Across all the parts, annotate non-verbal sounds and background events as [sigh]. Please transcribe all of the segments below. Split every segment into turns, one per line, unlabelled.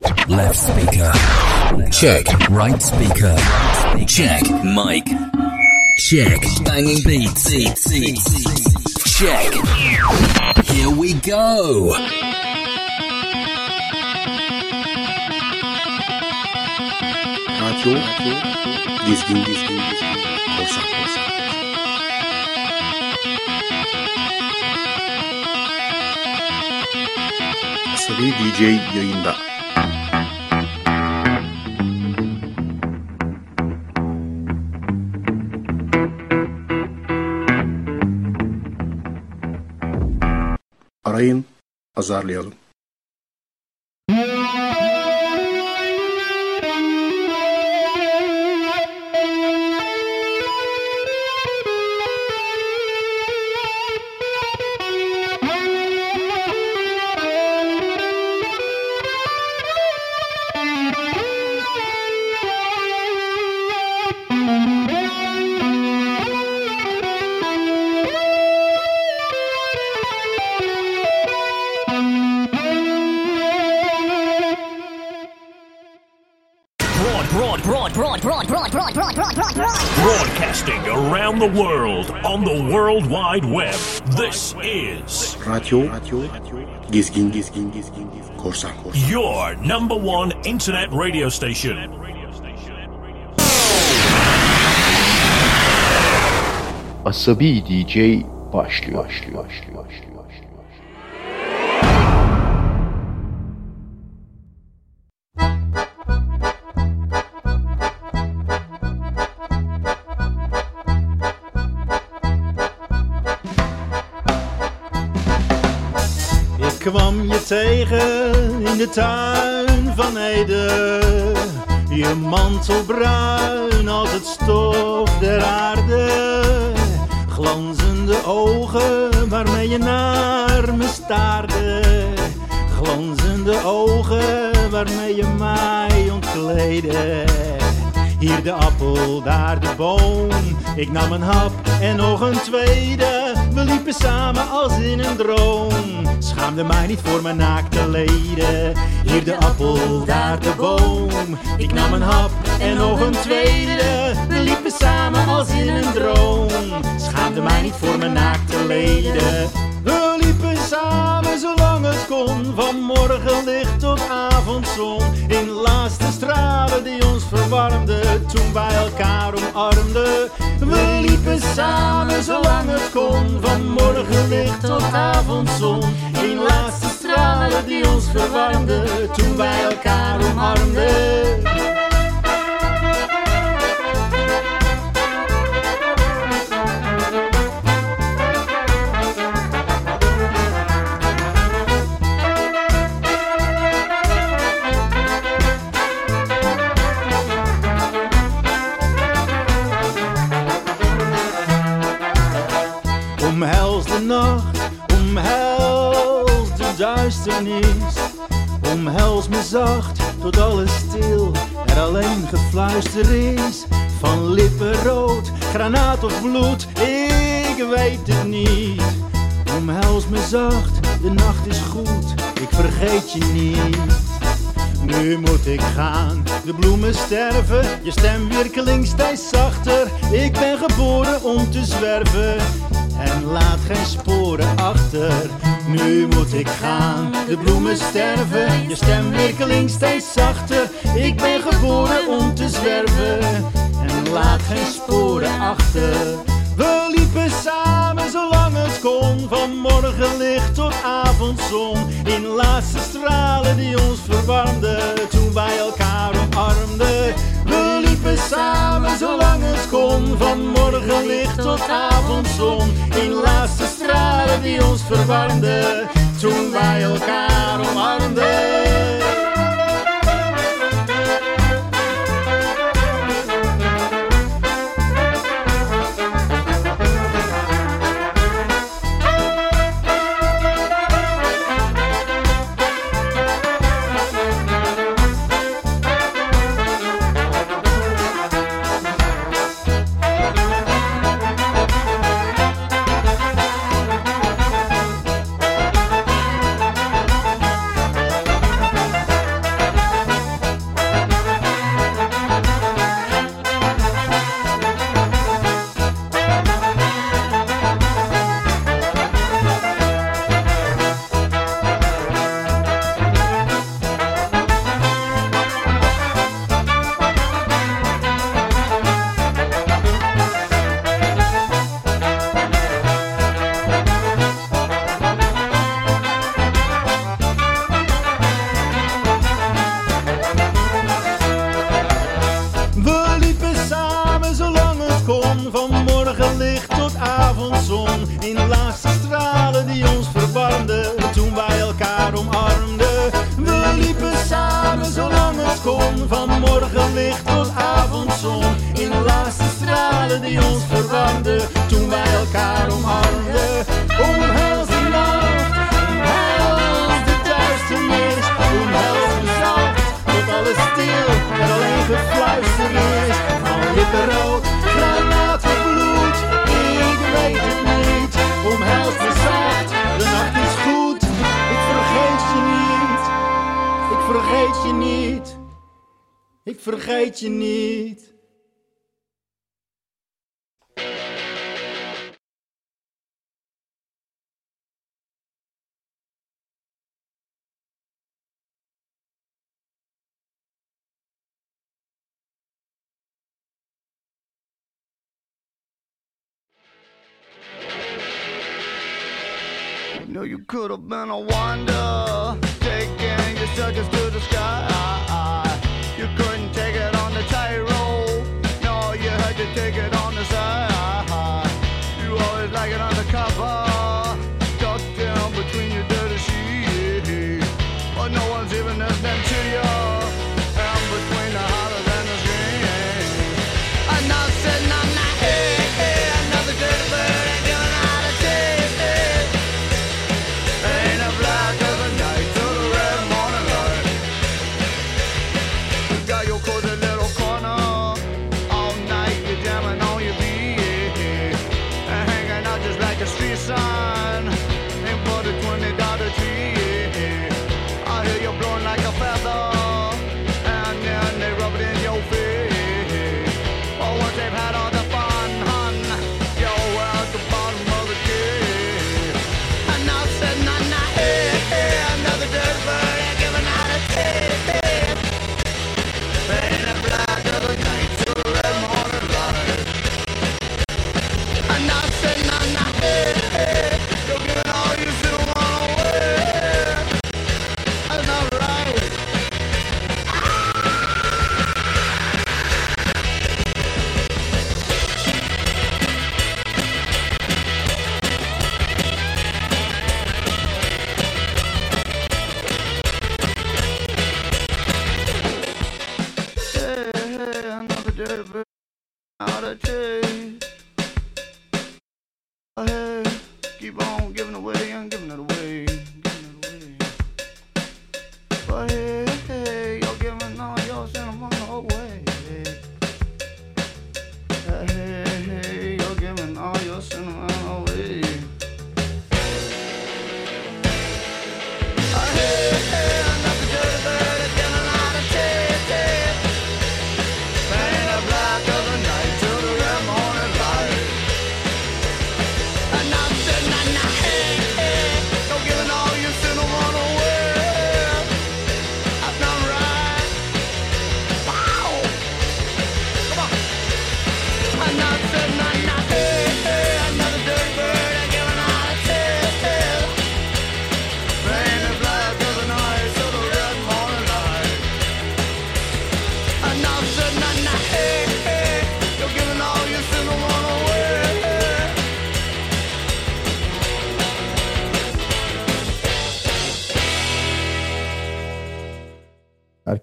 Left speaker. Check. Right speaker. Check. Mic. Check. Banging beats. Check. Here we go.
Radyo Dizgin Dizgin Korsan Korsan Asabi DJ yayında Ayın azarlayalım.
On the World Wide Web. This is
Radyo, Dizgin Dizgin Dizgin Korsan Korsan
your number one internet radio station.
Asabi DJ başlıyor. başlıyor, başlıyor, başlıyor, başlıyor.
Tegen in de tuin van Ede. Je mantel bruin als het stof der aarde. Glanzende ogen waarmee je naar me staarde. Glanzende ogen waarmee je mij ontkleedde. Hier de appel, daar de boom. Ik nam een hap en nog een tweede. We liepen samen als in een droom. Schaamde mij niet voor mijn naakte leden. Hier de appel, daar de boom. Ik nam een hap en nog een tweede. We liepen samen als in een droom. Schaamde mij niet voor mijn naakte leden. Samen zolang het kon, van morgenlicht tot avondzon. In laatste stralen die ons verwarmden, toen wij elkaar omarmden. We liepen samen zolang het kon, van morgenlicht tot avondzon. In laatste stralen die ons verwarmden, toen wij elkaar omarmden. Duisternis. Omhels me zacht, tot alles stil, er alleen gefluister is. Van lippen rood, granaat of bloed, ik weet het niet. Omhels me zacht, de nacht is goed, ik vergeet je niet. Nu moet ik gaan, de bloemen sterven, je stem weer steeds zachter. Ik ben geboren om te zwerven en laat geen sporen achter. Nu moet ik gaan, de bloemen sterven, je stem weer klinkt steeds zachter. Ik ben geboren om te zwerven en laat geen sporen achter. We liepen samen zolang het kon, van morgenlicht tot avondzon. In laatste stralen die ons verwarmden, toen wij elkaar omarmden. Liepen samen zolang het kon, van morgenlicht tot avondzon. In laatste stralen die ons verwarmden, toen wij elkaar omarmden.
been a while.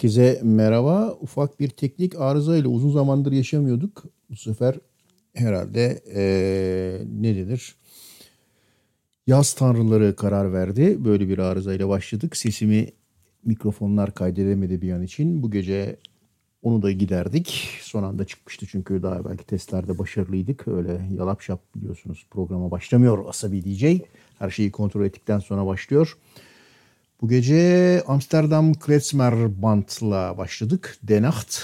Herkese merhaba. Ufak bir teknik arıza ile uzun zamandır yaşamıyorduk. Bu sefer herhalde ee, ne denir? Yaz tanrıları karar verdi. Böyle bir arıza ile başladık. Sesimi mikrofonlar kaydedemedi bir an için. Bu gece onu da giderdik. Son anda çıkmıştı çünkü daha belki testlerde başarılıydık. Öyle yalap şap biliyorsunuz programa başlamıyor asabi DJ. Her şeyi kontrol ettikten sonra başlıyor. Evet. Bu gece Amsterdam Klezmer Band'la başladık. Denacht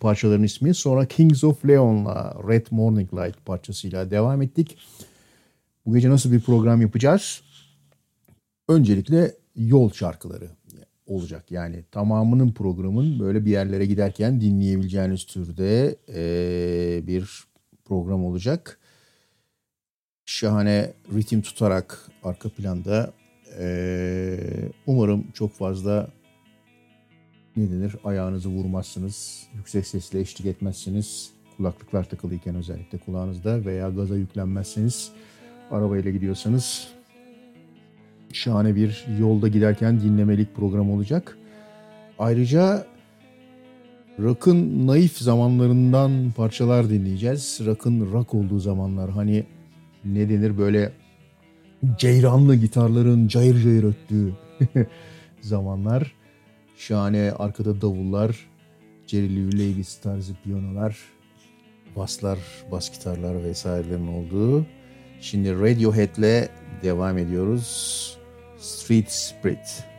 parçaların ismi. Sonra Kings of Leon'la Red Morning Light parçasıyla devam ettik. Bu gece nasıl bir program yapacağız? Öncelikle yol şarkıları olacak. Yani tamamının programın böyle bir yerlere giderken dinleyebileceğiniz türde ee, bir program olacak. Şahane ritim tutarak arka planda ee, umarım çok fazla ne denir ayağınızı vurmazsınız. Yüksek sesle eşlik etmezsiniz. Kulaklıklar takılıyken özellikle kulağınızda veya gaza yüklenmezsiniz. Arabayla gidiyorsanız şahane bir yolda giderken dinlemelik program olacak. Ayrıca rock'ın naif zamanlarından parçalar dinleyeceğiz. Rock'ın rock olduğu zamanlar hani ne denir böyle ceyranlı gitarların cayır cayır öttüğü [laughs] zamanlar. Şahane arkada davullar, Jerry Lewis tarzı piyanolar, baslar, bas gitarlar vesairelerin olduğu. Şimdi Radiohead'le devam ediyoruz. Street Spirit.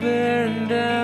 Bearing down.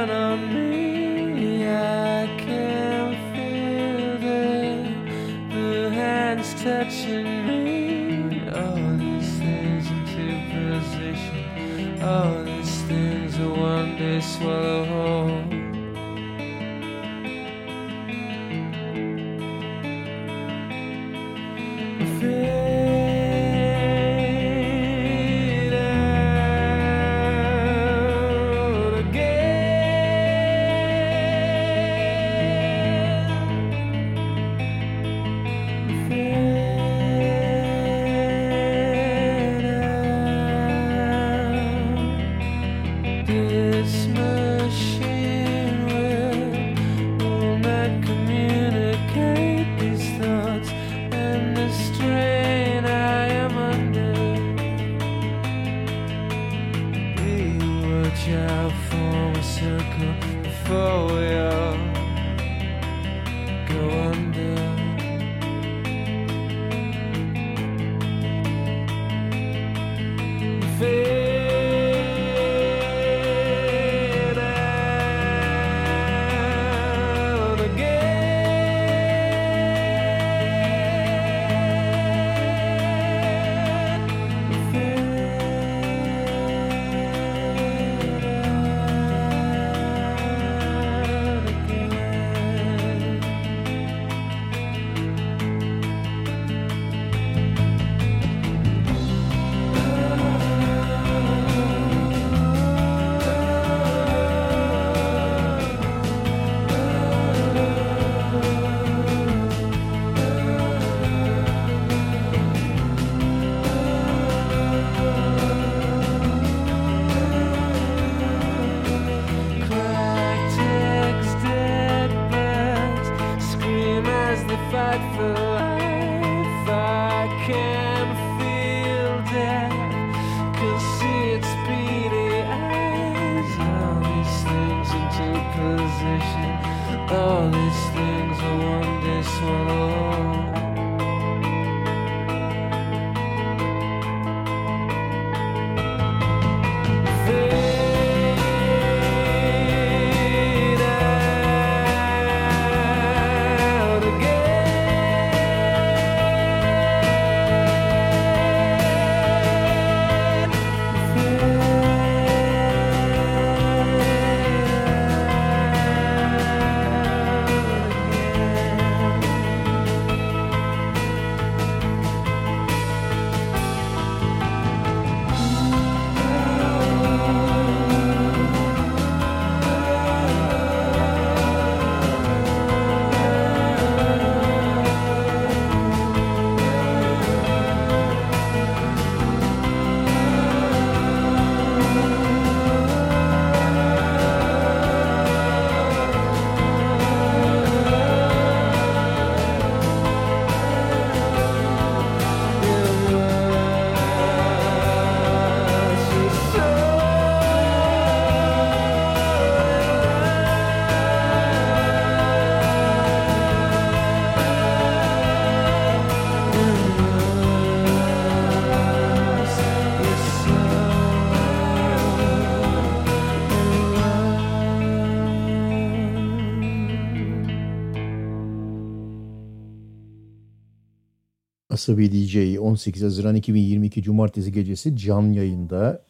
Asabi DJ 18 Haziran 2022 Cumartesi gecesi can yayında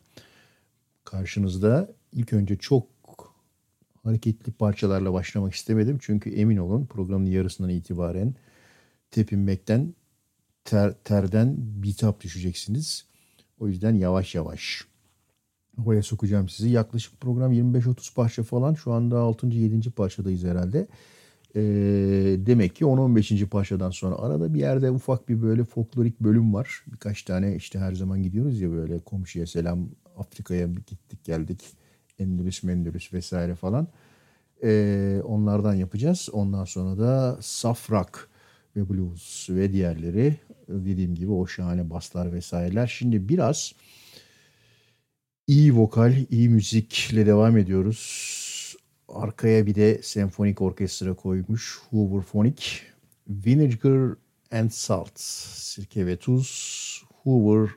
karşınızda. İlk önce çok hareketli parçalarla başlamak istemedim. Çünkü emin olun programın yarısından itibaren tepinmekten, ter, terden bitap düşeceksiniz. O yüzden yavaş yavaş. havaya sokacağım sizi. Yaklaşık program 25-30 parça falan. Şu anda 6. 7. parçadayız herhalde. Ee, demek ki 10-15. parçadan sonra arada bir yerde ufak bir böyle folklorik bölüm var. Birkaç tane işte her zaman gidiyoruz ya böyle komşuya selam Afrika'ya bir gittik geldik. Endülüs Mendülüs vesaire falan. Ee, onlardan yapacağız. Ondan sonra da saf rock ve blues ve diğerleri dediğim gibi o şahane baslar vesaireler. Şimdi biraz iyi vokal, iyi müzikle devam ediyoruz. Arkaya bir de senfonik orkestra koymuş Hoover Phonic. Vinegar and Salt, sirke ve tuz, Hoover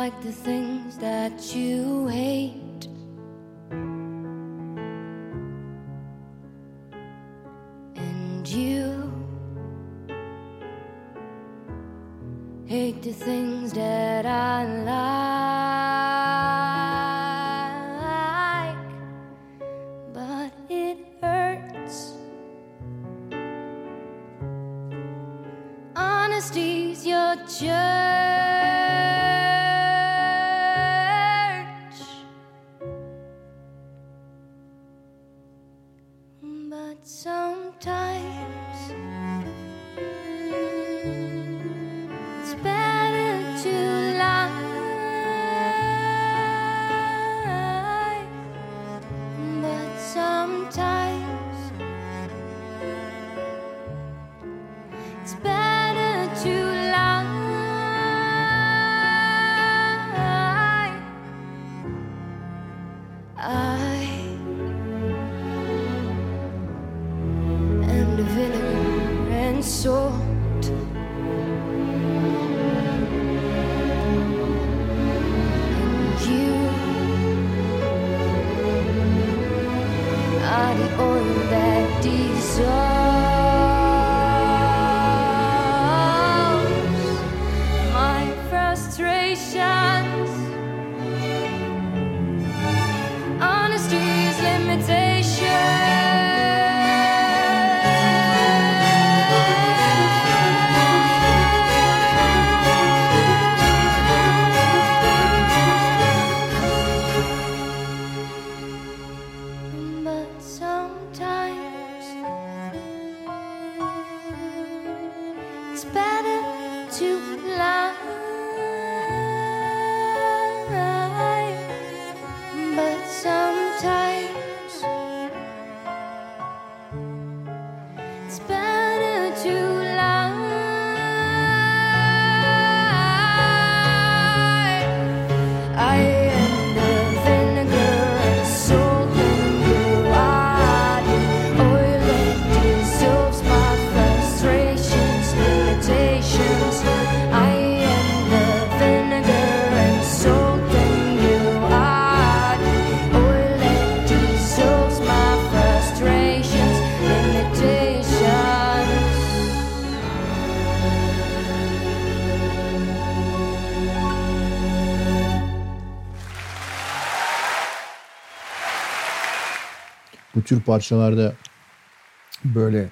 like the things that you
tür parçalarda böyle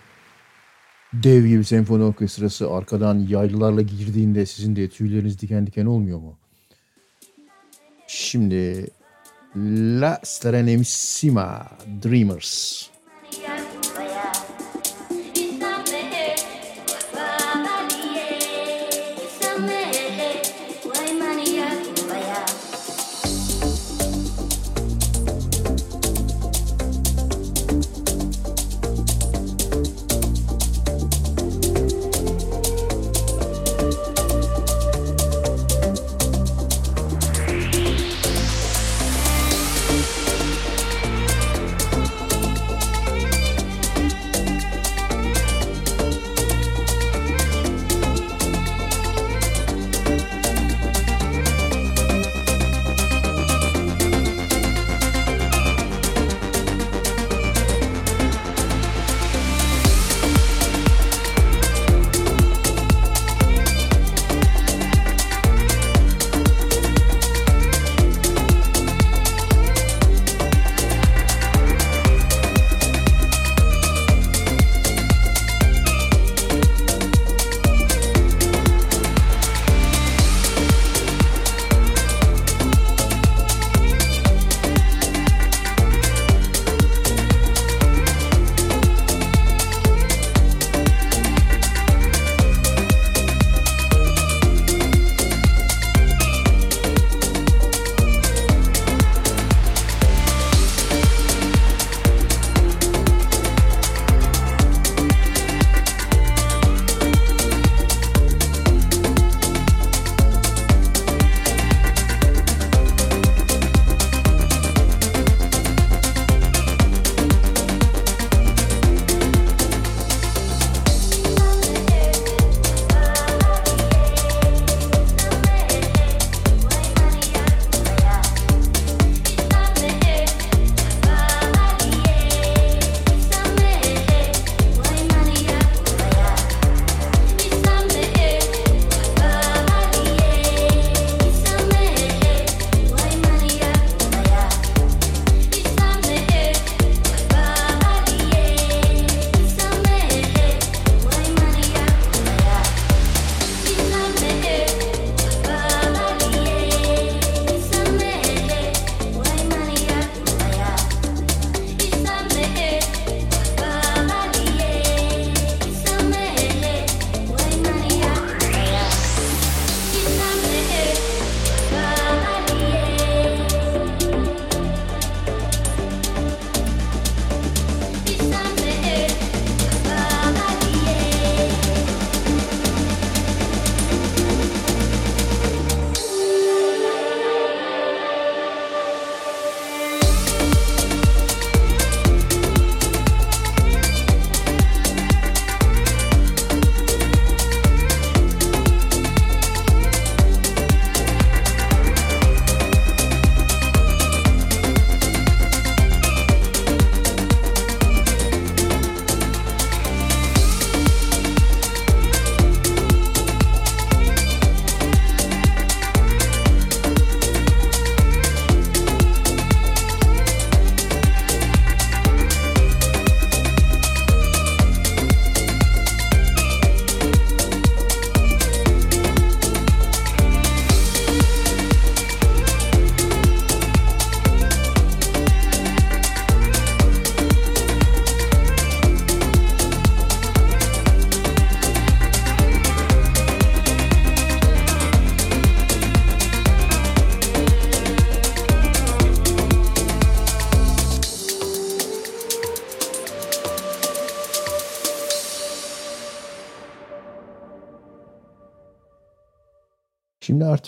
dev gibi senfoni orkestrası arkadan yaylılarla girdiğinde sizin de tüyleriniz diken diken olmuyor mu? Şimdi La Serenissima Dreamers.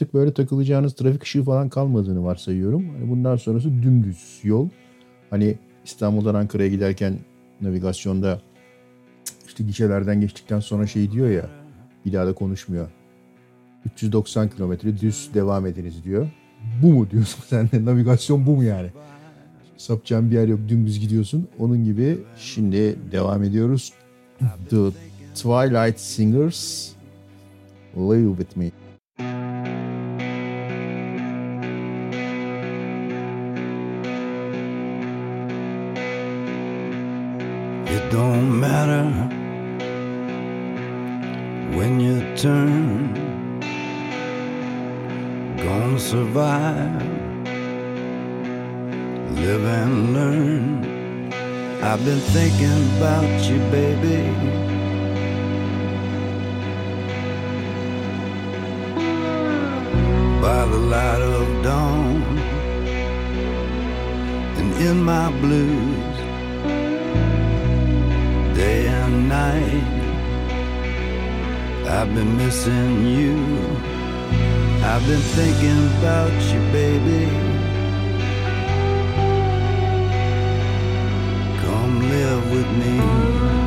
Artık böyle takılacağınız trafik ışığı falan kalmadığını varsayıyorum. Hani bundan sonrası dümdüz yol. Hani İstanbul'dan Ankara'ya giderken navigasyonda işte gişelerden geçtikten sonra şey diyor ya bir daha da konuşmuyor. 390 kilometre düz devam ediniz diyor. Bu mu diyorsun sen de? Navigasyon bu mu yani? Sapacağın bir yer yok dümdüz gidiyorsun. Onun gibi şimdi devam ediyoruz. The Twilight Singers Live With Me.
Don't matter when you turn, gonna survive, live and learn. I've been thinking about you, baby. By the light of dawn and in my blues night. I've been missing you. I've been thinking about you, baby. Come live with me.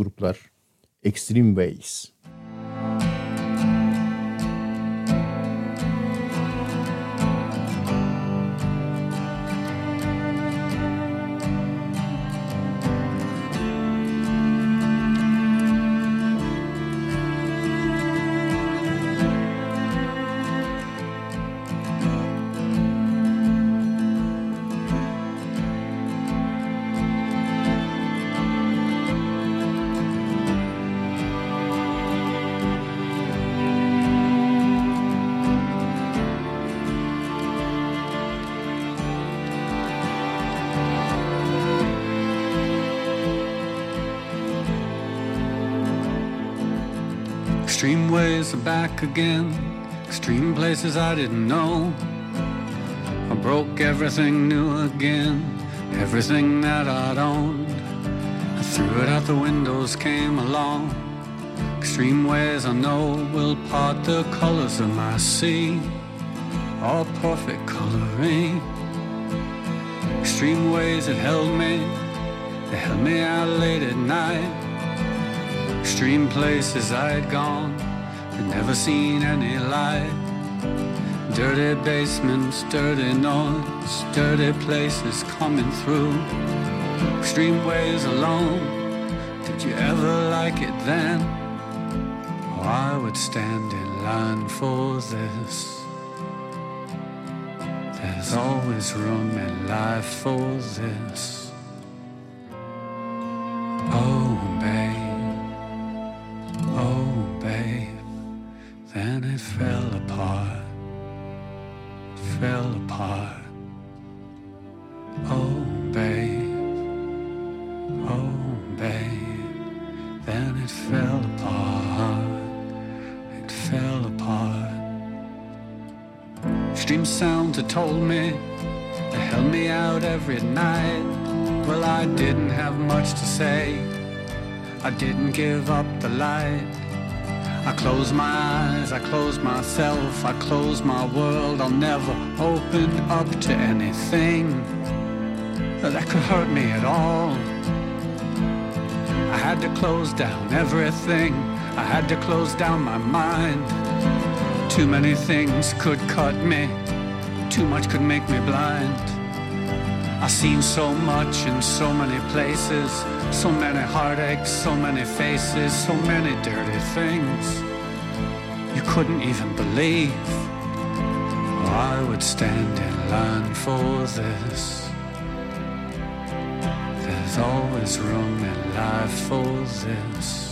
Gruplar. Extreme Ways.
Again, extreme places I didn't know. I broke everything new again, everything that I'd owned. I threw it out the windows, came along. Extreme ways I know will part the colors of my sea, all perfect coloring. Extreme ways that held me, they held me out late at night. Extreme places I'd gone, never seen any light. Dirty basements, dirty noise, dirty places coming through. Extreme ways alone, did you ever like it then? Oh, I would stand in line for this. There's always room in life for this. Then it fell apart, it fell apart. Extreme sounds had told me, they held me out every night. Well, I didn't have much to say, I didn't give up the light. I closed my eyes, I closed myself, I closed my world. I'll never open up to anything that could hurt me at all. I had to close down everything, I had to close down my mind. Too many things could cut me, too much could make me blind. I've seen so much in so many places, so many heartaches, so many faces, so many dirty things you couldn't even believe. I would stand in line for this. There's always room in life for this.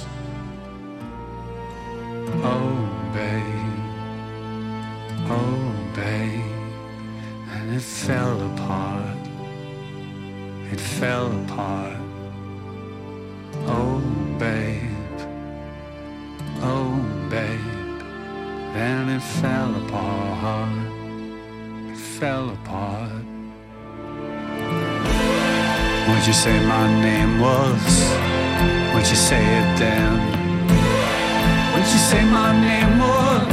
You say my name was? Would you say it then? Would you say my name was?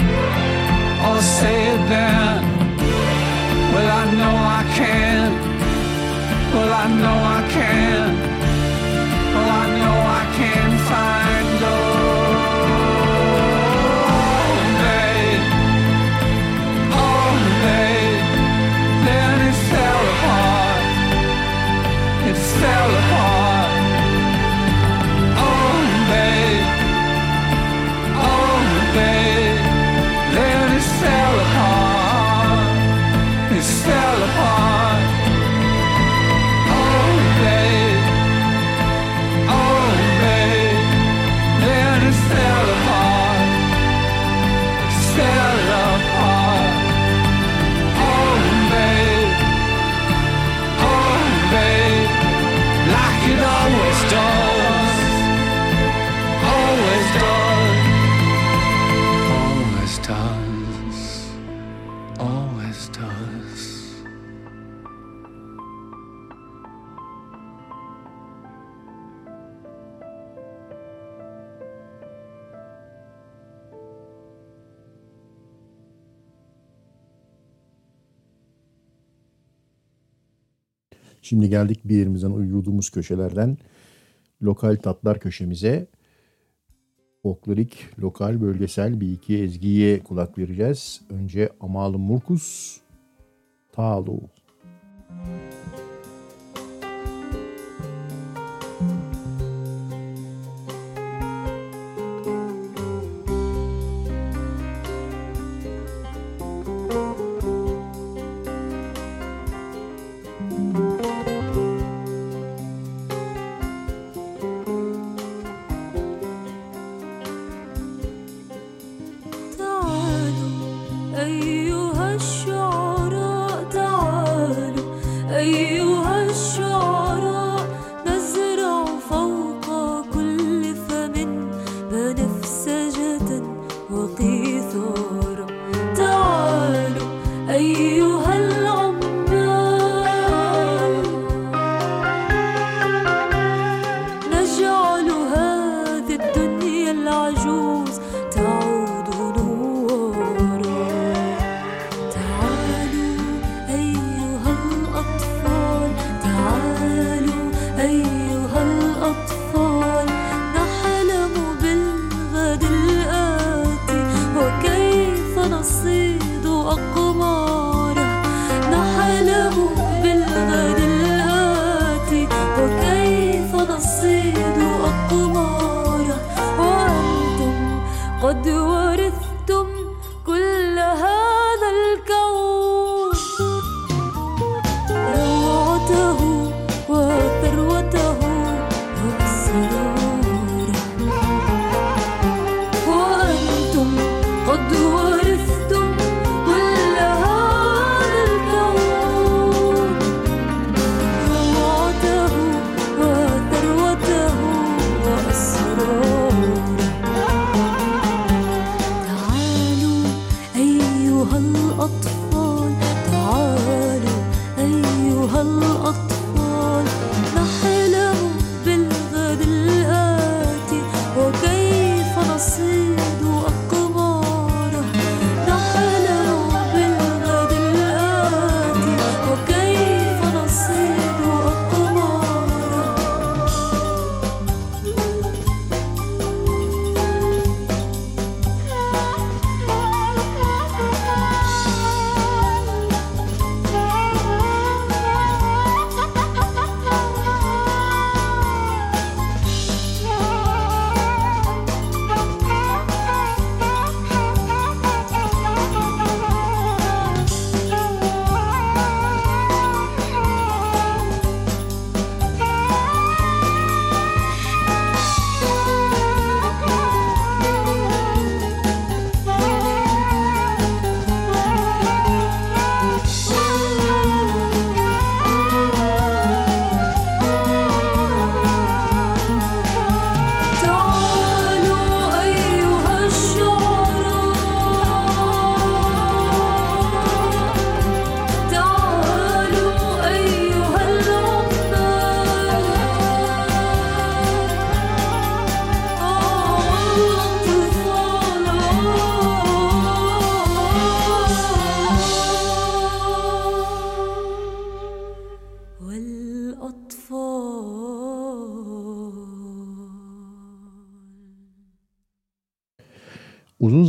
Or say it then? Well, I know I can. Well, I know I can.
Şimdi geldik bir yerimizden uyuduğumuz köşelerden lokal tatlar köşemize. Folklorik, lokal, bölgesel bir iki ezgiye kulak vereceğiz. Önce Amalı Murkus, Tağlu.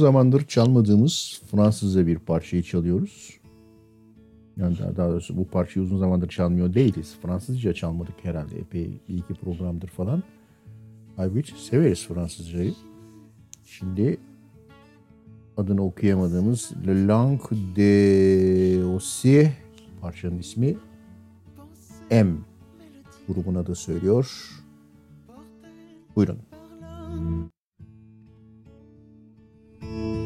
zamandır çalmadığımız Fransızca bir parçayı çalıyoruz. Yani daha, doğrusu bu parçayı uzun zamandır çalmıyor değiliz. Fransızca çalmadık herhalde. Epey bir iki programdır falan. Halbuki severiz Fransızcayı. Şimdi adını okuyamadığımız Le Langue de Ossier parçanın ismi M grubuna da söylüyor. Buyurun.
Thank you.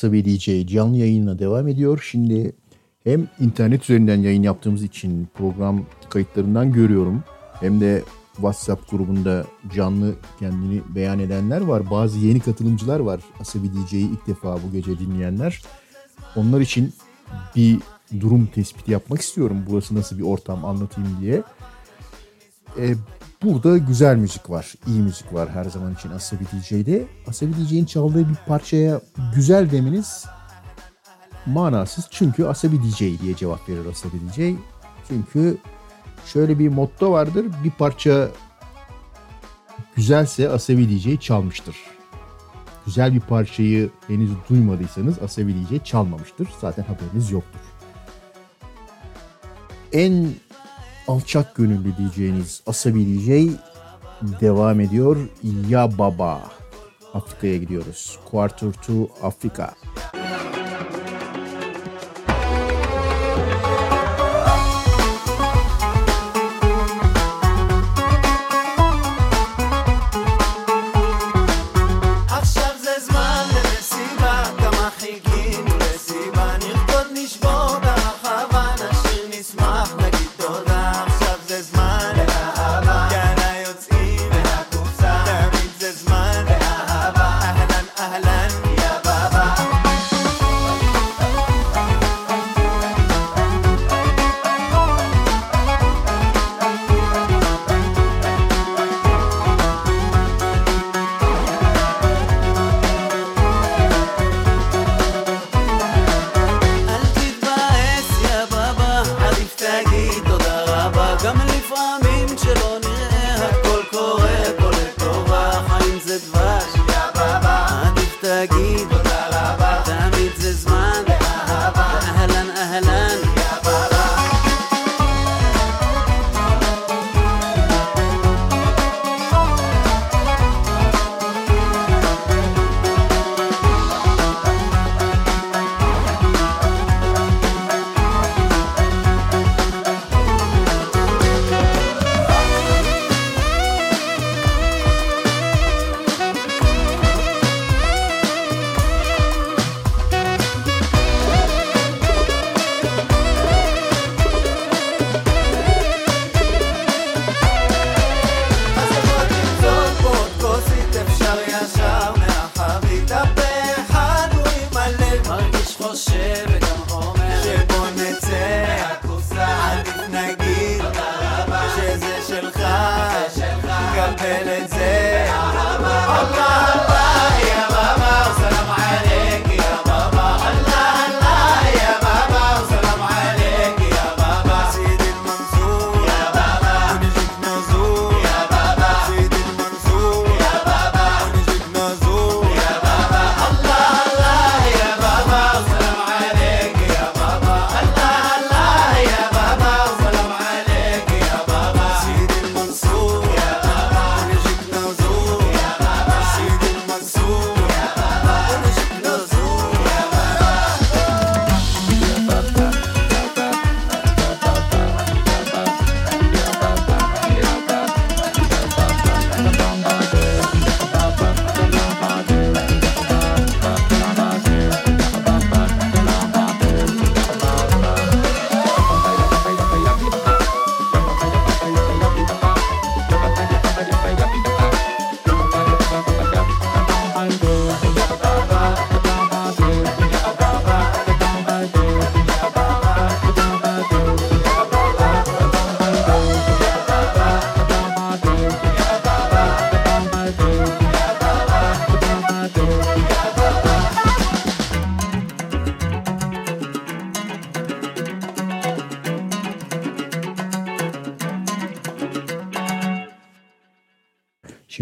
Asabi DJ canlı yayınla devam ediyor. Şimdi hem internet üzerinden yayın yaptığımız için program kayıtlarından görüyorum. Hem de WhatsApp grubunda canlı kendini beyan edenler var. Bazı yeni katılımcılar var. Asabi DJ'yi ilk defa bu gece dinleyenler. Onlar için bir durum tespiti yapmak istiyorum. Burası nasıl bir ortam anlatayım diye. E, burada güzel müzik var, iyi müzik var her zaman için Asabi DJ'de. Asabi DJ'in çaldığı bir parçaya güzel demeniz manasız. Çünkü Asabi DJ diye cevap verir Asabi DJ. Çünkü şöyle bir motto vardır. Bir parça güzelse Asabi DJ çalmıştır. Güzel bir parçayı henüz duymadıysanız Asabi DJ çalmamıştır. Zaten haberiniz yoktur. En alçak gönüllü diyeceğiniz asabi DJ devam ediyor. Ya Baba. Afrika'ya gidiyoruz. Quarter to Afrika.
Afrika.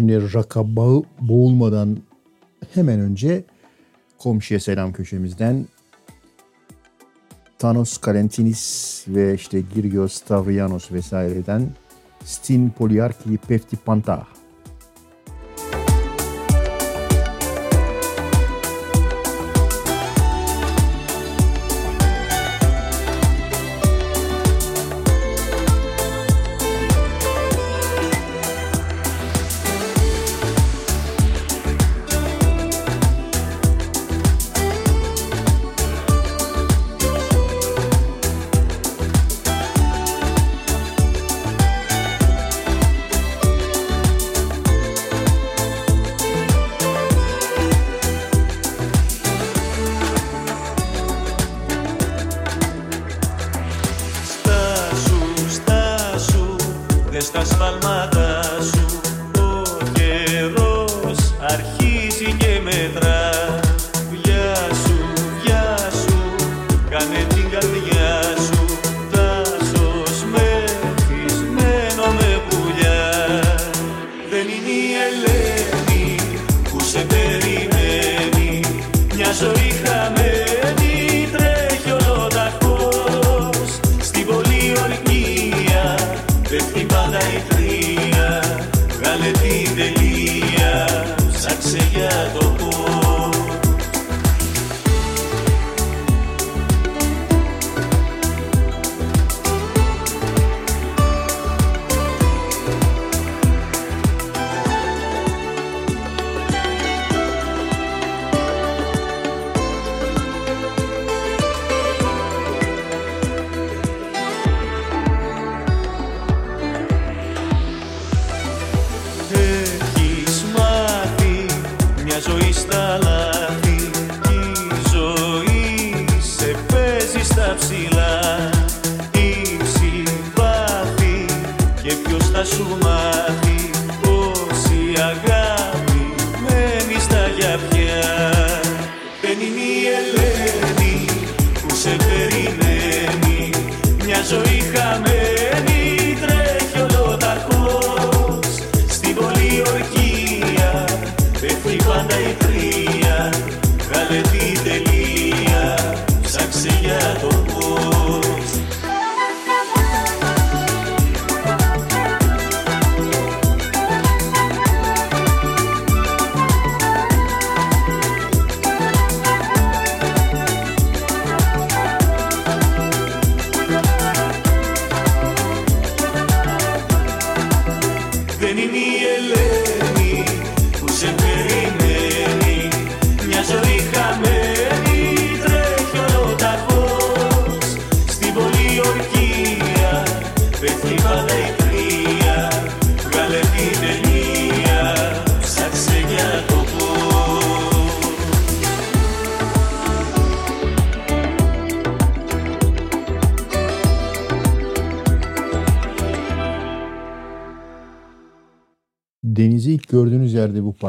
Şimdi raka bağı boğulmadan hemen önce komşuya selam köşemizden Thanos Kalentinis ve işte Girgios Stavrianos vesaireden Stin Poliarki Pefti Panta.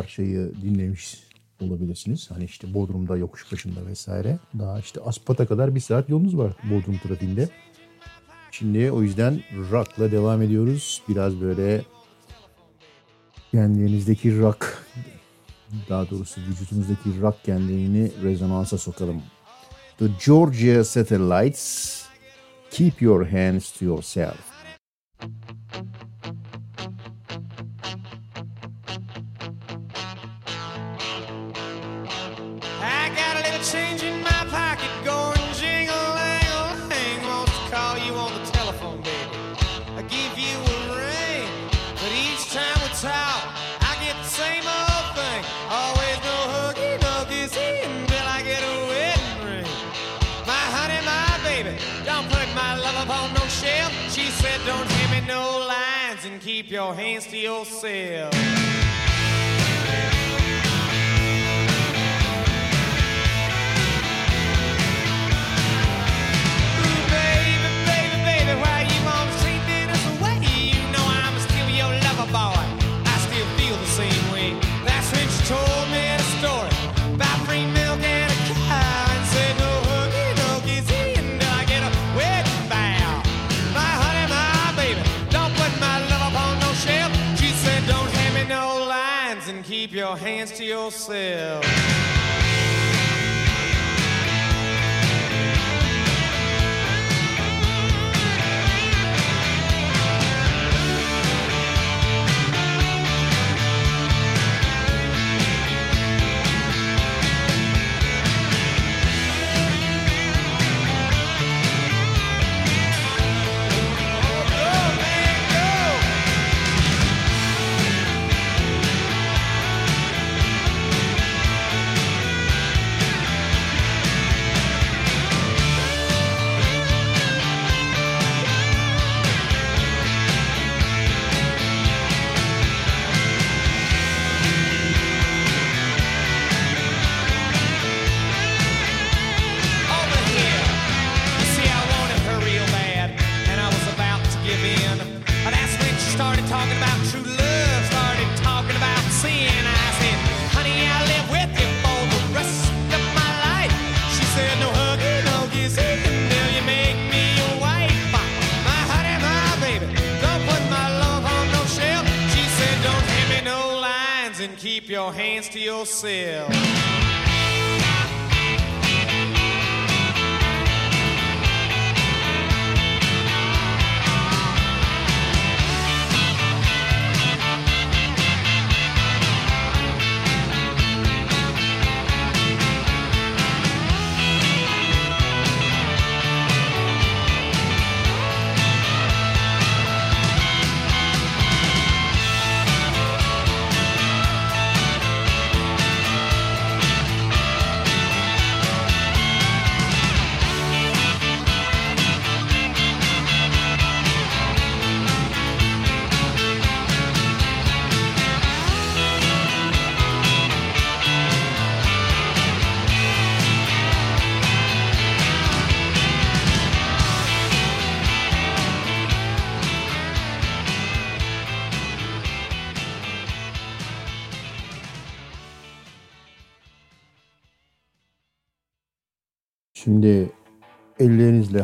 parçayı dinlemiş olabilirsiniz. Hani işte Bodrum'da yokuş başında vesaire. Daha işte Aspat'a kadar bir saat yolunuz var Bodrum trafiğinde. Şimdi o yüzden rock'la devam ediyoruz. Biraz böyle kendinizdeki rock daha doğrusu vücudumuzdaki rock kendini rezonansa sokalım. The Georgia Satellites Keep Your Hands to Yourself. There.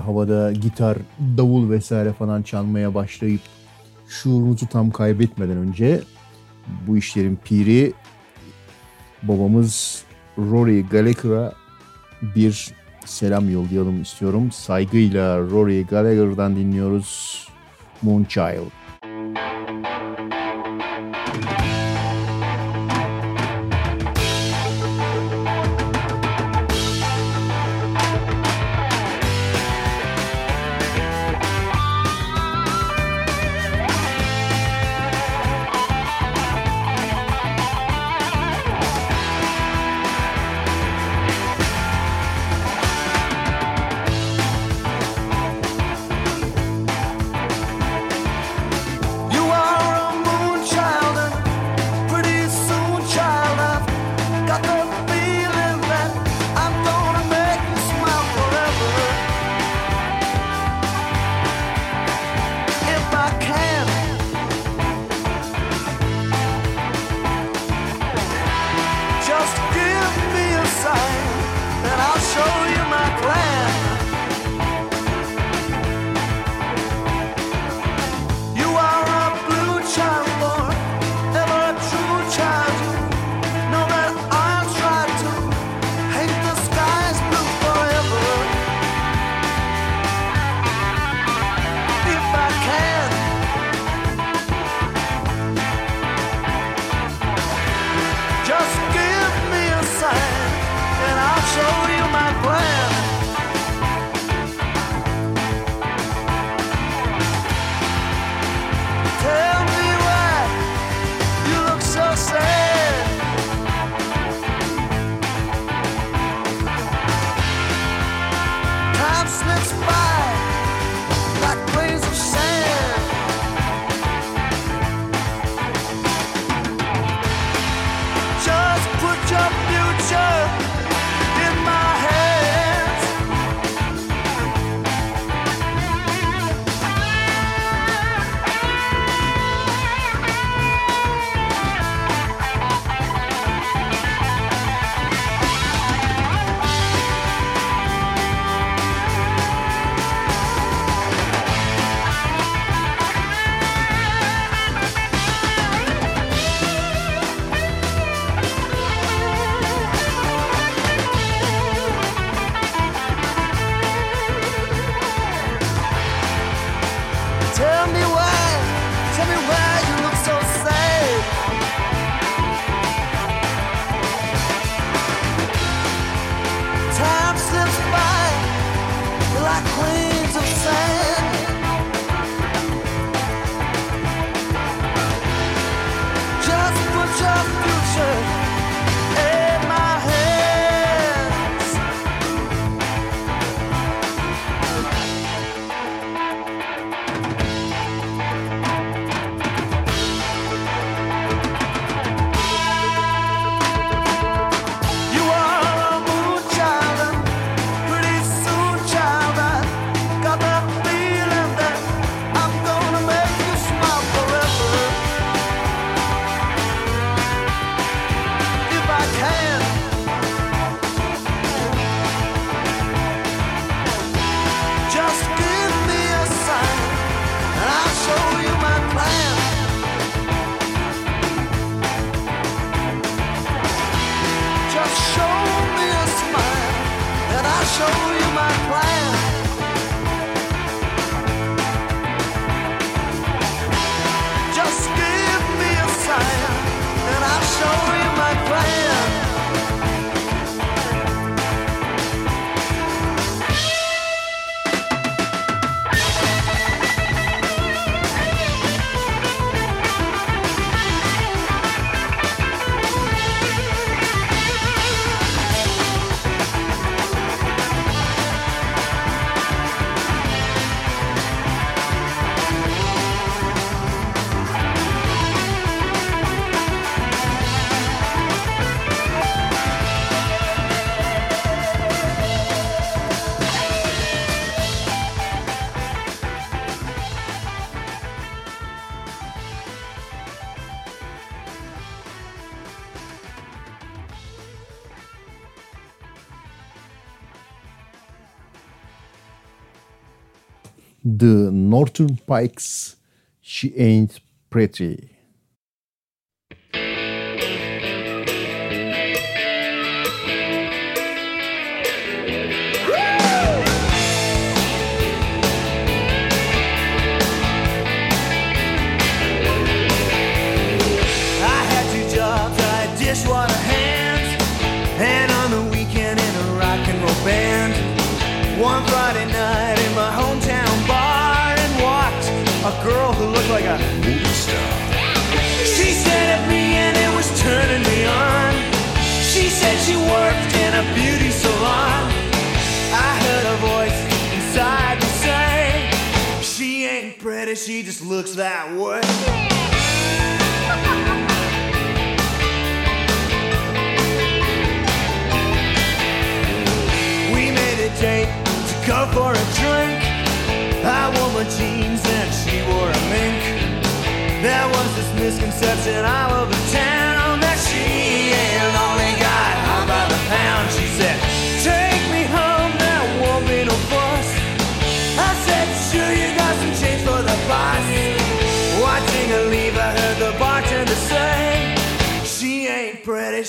havada gitar, davul vesaire falan çalmaya başlayıp şuurunuzu tam kaybetmeden önce bu işlerin piri babamız Rory Gallagher'a bir selam yollayalım istiyorum. Saygıyla Rory Gallagher'dan dinliyoruz Moonchild.
show you my plan. The Northern Pikes She Ain't Pretty. She just looks that way. [laughs] We made a date to go for a drink. I wore my jeans and she wore a mink. There was this misconception all over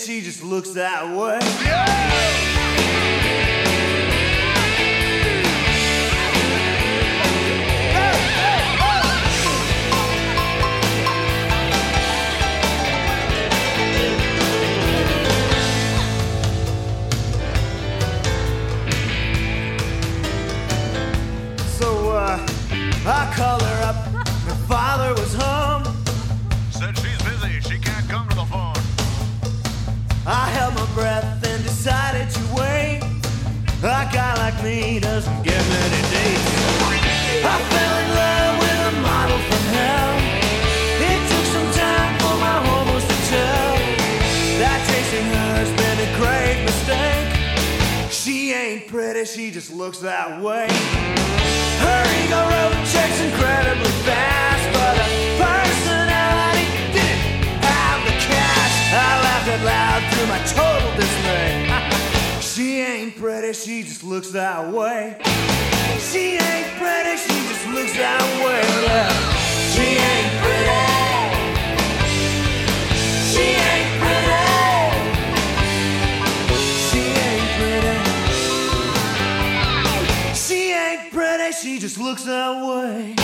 she just looks that way. So me doesn't get many dates. I fell in love with a model from hell. It took some time for my hormones to tell that chasing her's been a great mistake. She ain't pretty, she just looks that way. Her ego road checks incredibly fast, but her personality didn't have the cash. I laughed out loud through my dismay. She ain't pretty, she just looks that way. She ain't pretty, she just looks that way. Yeah. She ain't pretty. She ain't pretty. She ain't pretty. She ain't pretty, she just looks that way.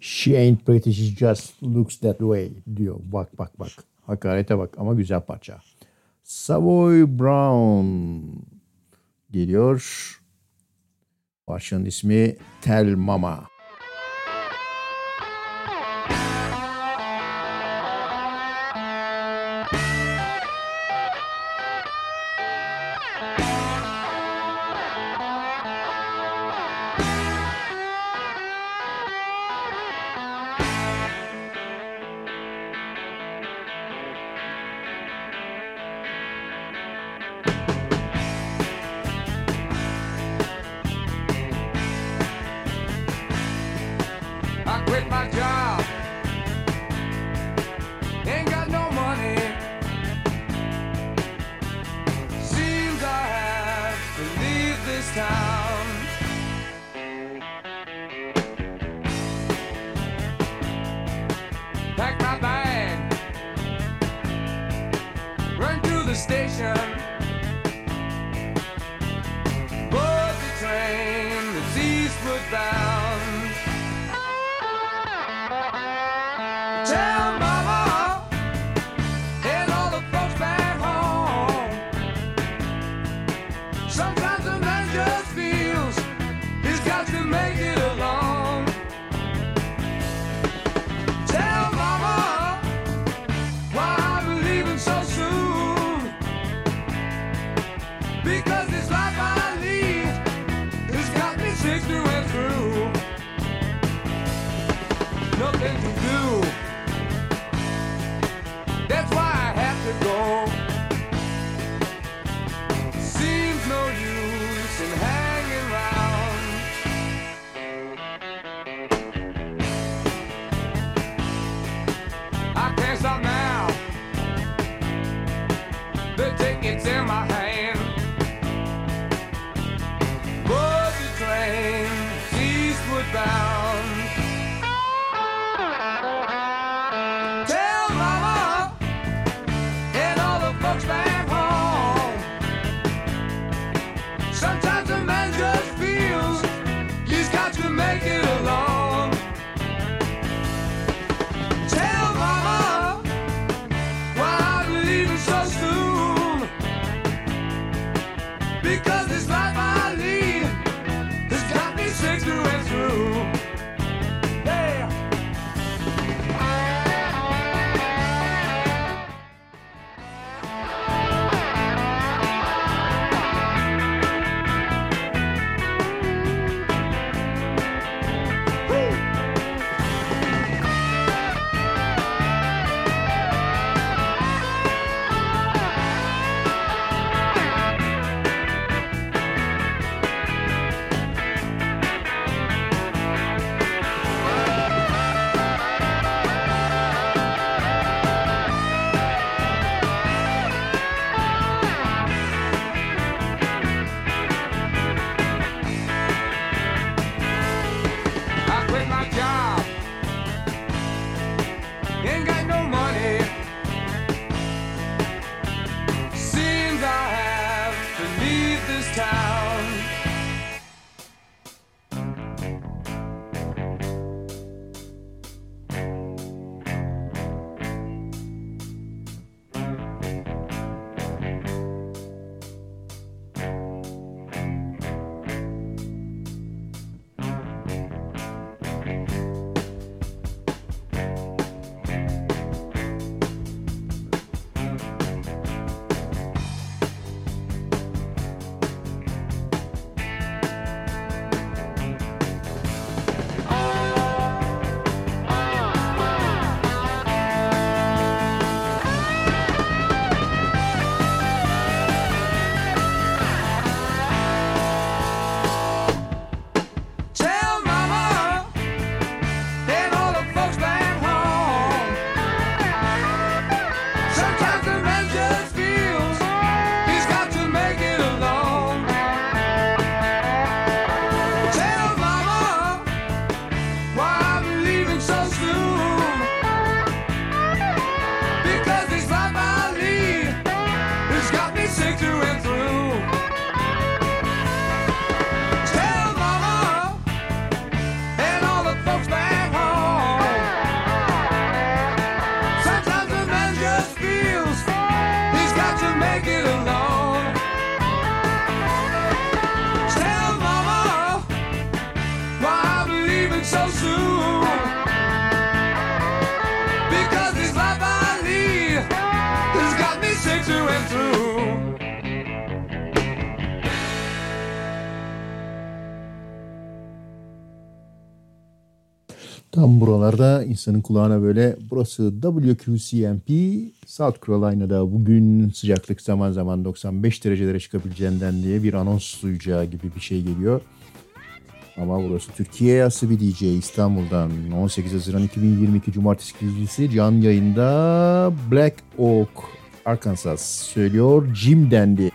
She ain't pretty, she just looks that way diyor. Bak bak bak. Hakarete bak ama güzel parça. Savoy Brown geliyor. Parçanın ismi Tel Mama.
Station.
buralarda insanın kulağına böyle burası WQCMP South Carolina'da bugün sıcaklık zaman zaman 95 derecelere çıkabileceğinden diye bir anons duyacağı gibi bir şey geliyor. Ama burası Türkiye yası bir DJ İstanbul'dan 18 Haziran 2022 Cumartesi gecesi can yayında Black Oak Arkansas söylüyor Jim
Dendi.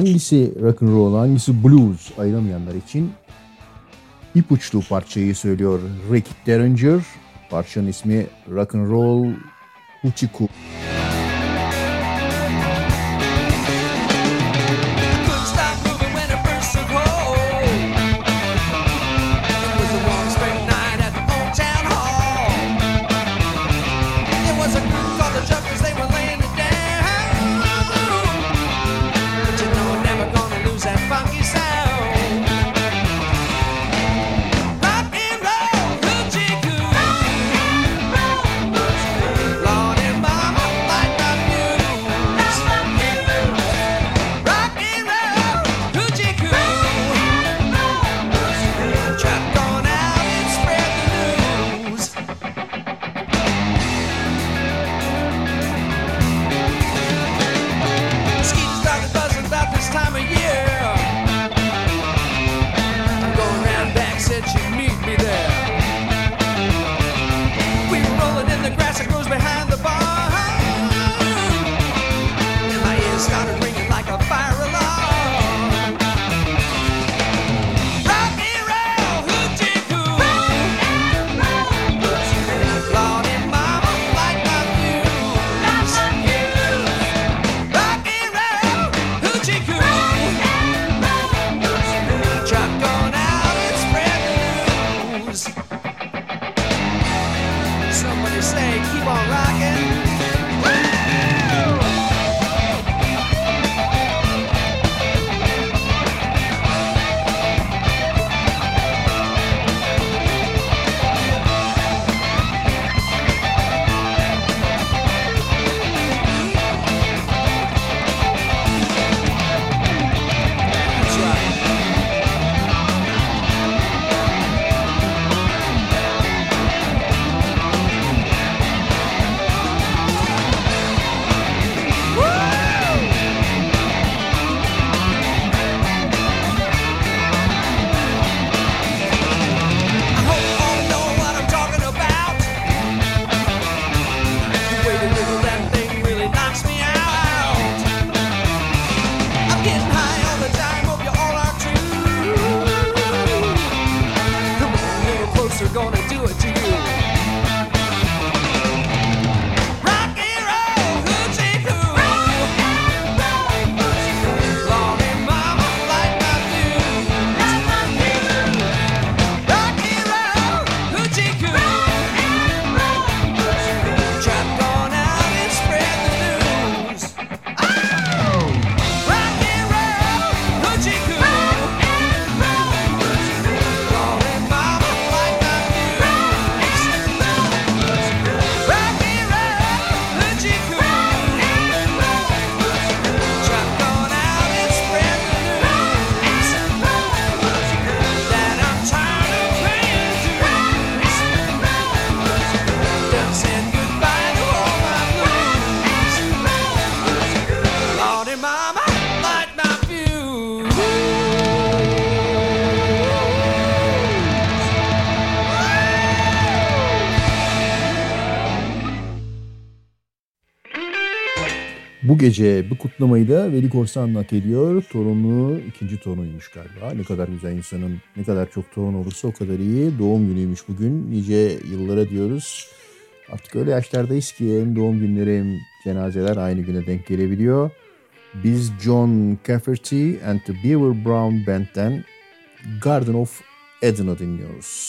hangisi rock and roll, hangisi blues ayıramayanlar için ipuçlu parçayı söylüyor Rick Derringer. Parçanın ismi Rock and Roll
Hachiko.
Hachiko. gece bu kutlamayı da Veli Korsan'la hak ediyor. Torunu ikinci torunuymuş galiba. Ne kadar güzel insanın ne kadar çok torun olursa o kadar iyi. Doğum günüymüş bugün. Nice yıllara diyoruz. Artık öyle yaşlardayız ki hem doğum günleri hem cenazeler aynı güne denk gelebiliyor. Biz John Cafferty and the Beaver Brown Band'den Garden of Eden'ı dinliyoruz.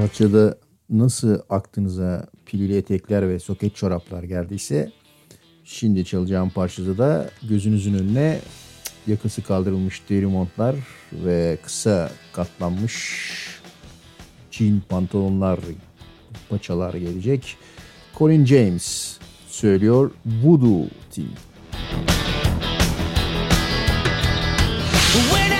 Parçada nasıl aklınıza pilili etekler ve soket çoraplar geldiyse şimdi çalacağım parçada da gözünüzün önüne yakası kaldırılmış deri montlar ve kısa katlanmış jean pantolonlar, paçalar gelecek. Colin James söylüyor Voodoo Team.
Way down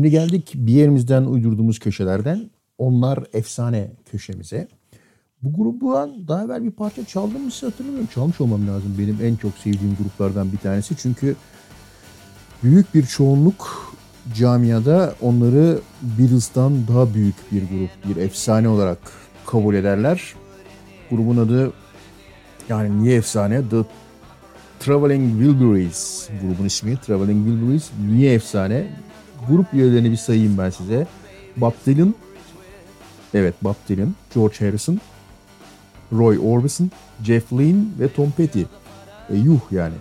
Şimdi geldik bir yerimizden uydurduğumuz köşelerden. Onlar efsane köşemize. Bu gruptan daha evvel bir parça çaldım mı hatırlamıyorum. Çalmış olmam lazım. Benim en çok sevdiğim gruplardan bir tanesi. Çünkü büyük bir çoğunluk camiada onları Beatles'tan daha büyük bir grup, bir efsane olarak kabul ederler. Grubun adı yani niye efsane? The Traveling Wilburys grubun ismi. Traveling Wilburys niye efsane? Grup üyelerini bir sayayım ben size. Bob Dylan, evet Bob Dylan, George Harrison, Roy Orbison, Jeff Lynne ve Tom Petty. E, yuh yani.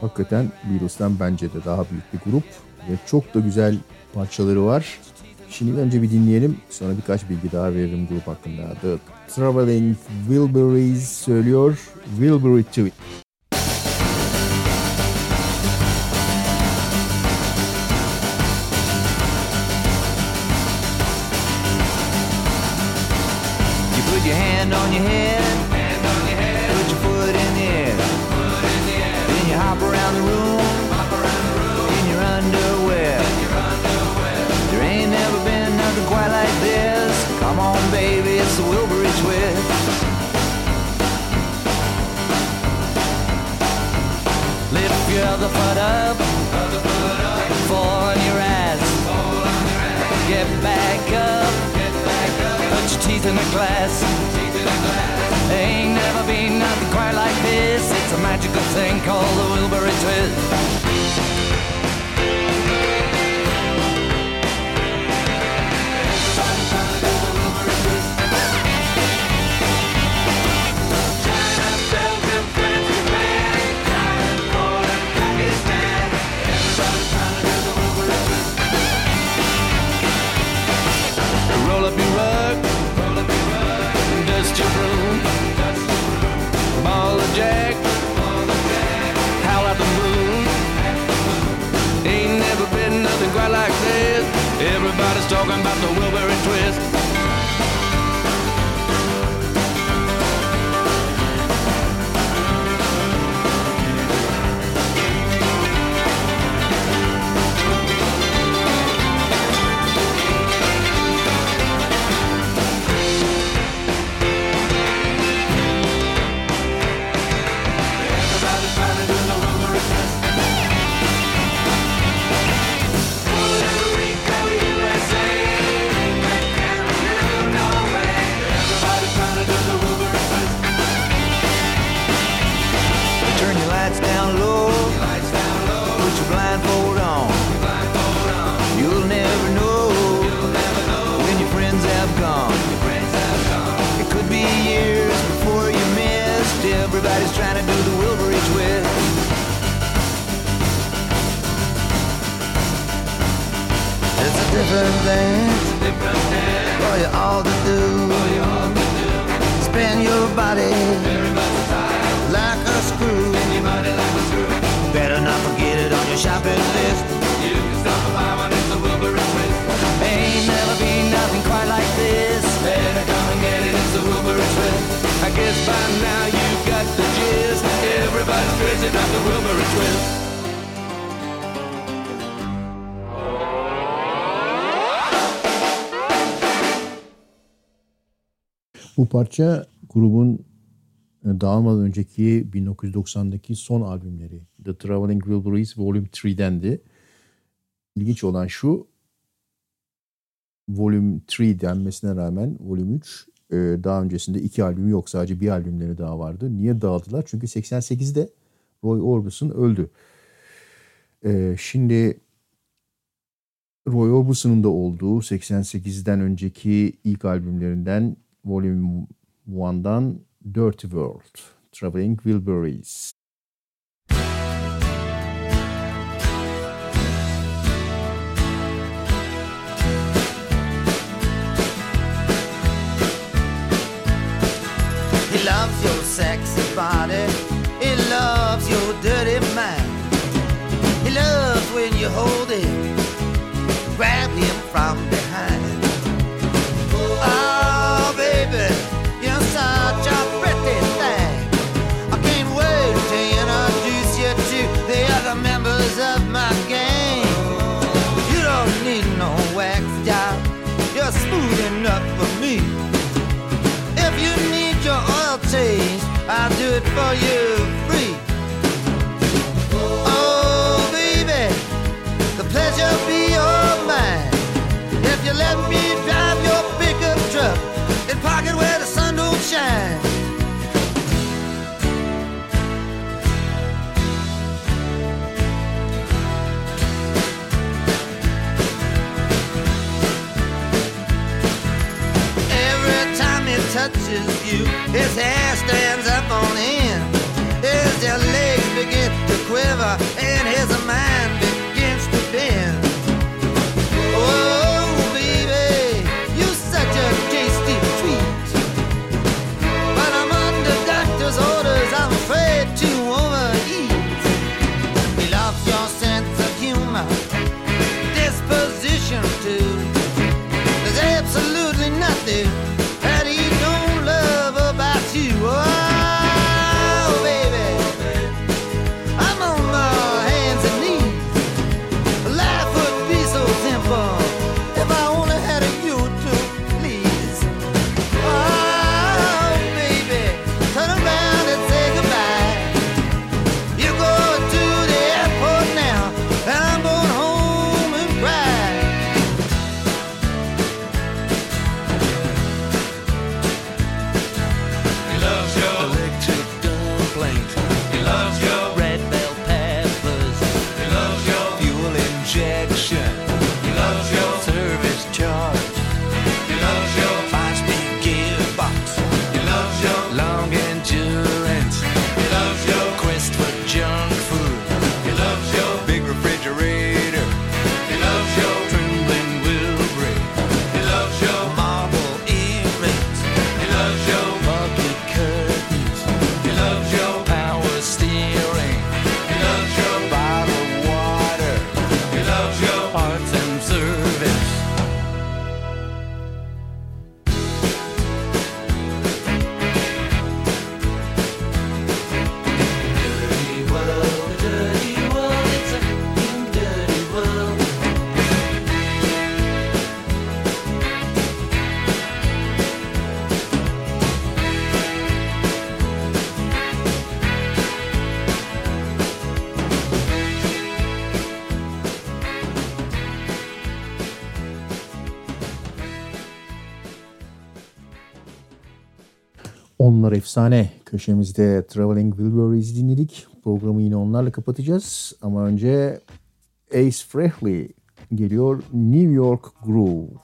Hakikaten Beatles'tan bence de daha büyük bir grup ve çok da güzel parçaları var. Şimdi önce bir dinleyelim sonra birkaç bilgi daha veririm grup hakkında. The Traveling Wilburys söylüyor Wilbury Tweet.
magical thing called the Wilbury Twist. Different thing for you all to do. Spin your body like a screw. Better not forget it on your shopping list. You can stop. Ain't never been nothing quite like this. Better come and get it. I guess by now you've got the gist. Everybody's crazy about the Wilbury twist.
Bu parça grubun e, dağılmadan önceki 1990'daki son albümleri The Traveling Wilburys Volume 3'dendi. İlginç olan şu Volume 3 denmesine rağmen Volume 3 e, daha öncesinde iki albüm yok sadece bir albümleri daha vardı. Niye dağıldılar? Çünkü 88'de Roy Orbison öldü. E, şimdi Roy Orbison'un da olduğu 88'den önceki ilk albümlerinden Volume 1'dan Dirty World, Traveling Wilburys.
He loves your sexy body. He loves your dirty mind. He loves when you hold him, grab him from behind. For me. If you need your oil change, I'll do it for you free. Oh, baby, the pleasure be all mine. If you let me touches you, his hair stands up on end. His your legs begin to quiver
efsane köşemizde Traveling Wilburys dinledik. Programı yine onlarla kapatacağız. Ama önce Ace Frehley geliyor New York Groove.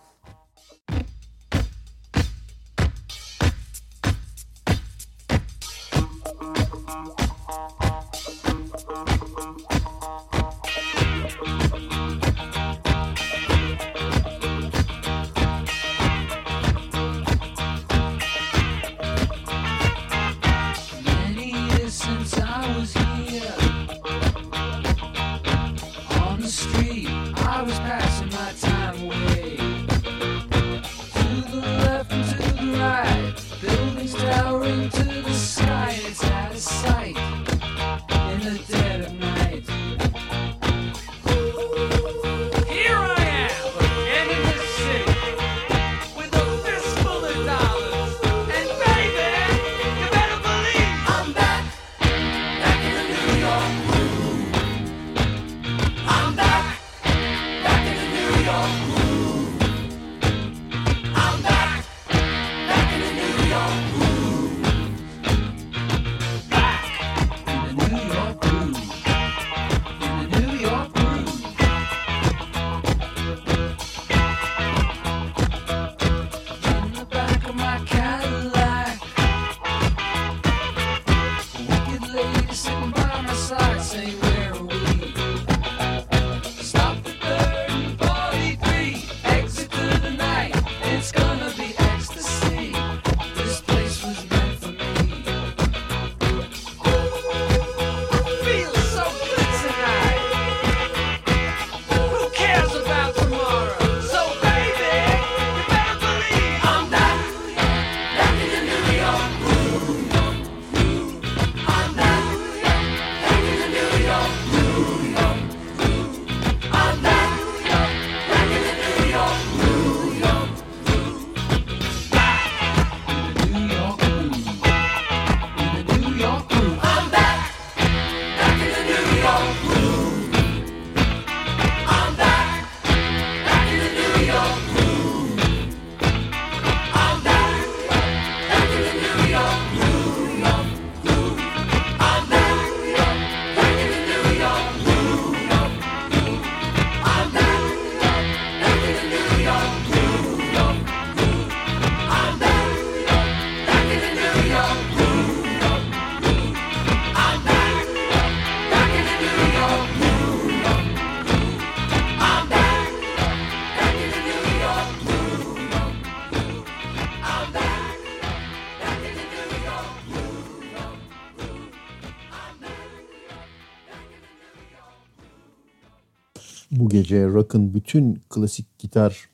bu gece rock'ın bütün klasik gitar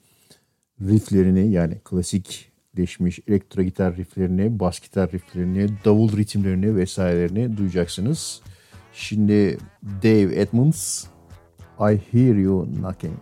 rifflerini yani klasikleşmiş elektro gitar rifflerini, bas gitar rifflerini, davul ritimlerini vesairelerini duyacaksınız. Şimdi Dave Edmunds I Hear You Knocking.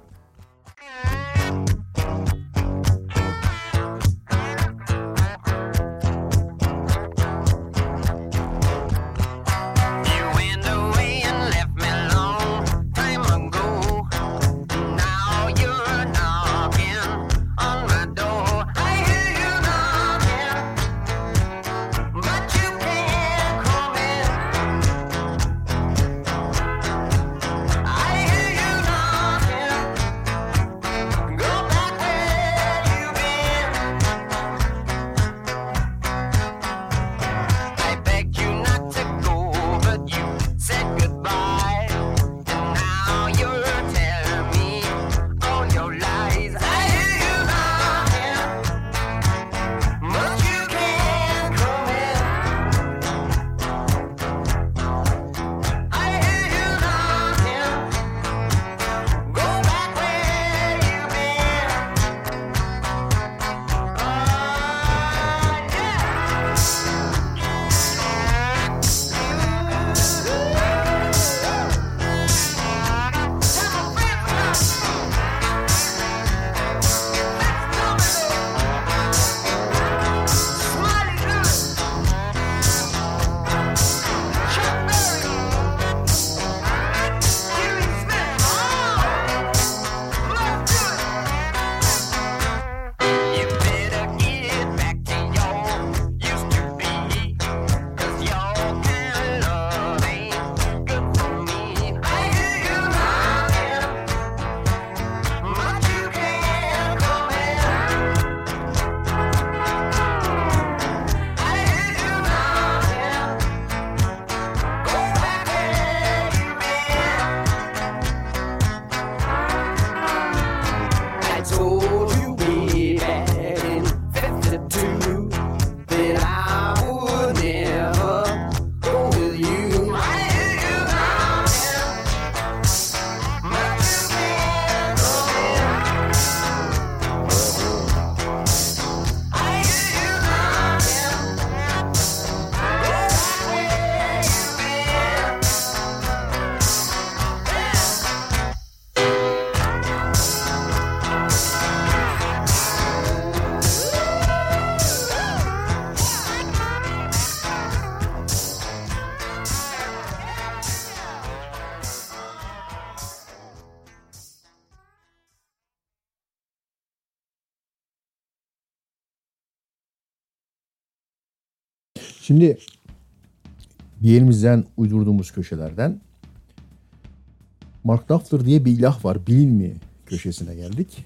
Şimdi bir yerimizden uydurduğumuz köşelerden Mark Knopfler diye bir ilah var. Bilinmi köşesine geldik.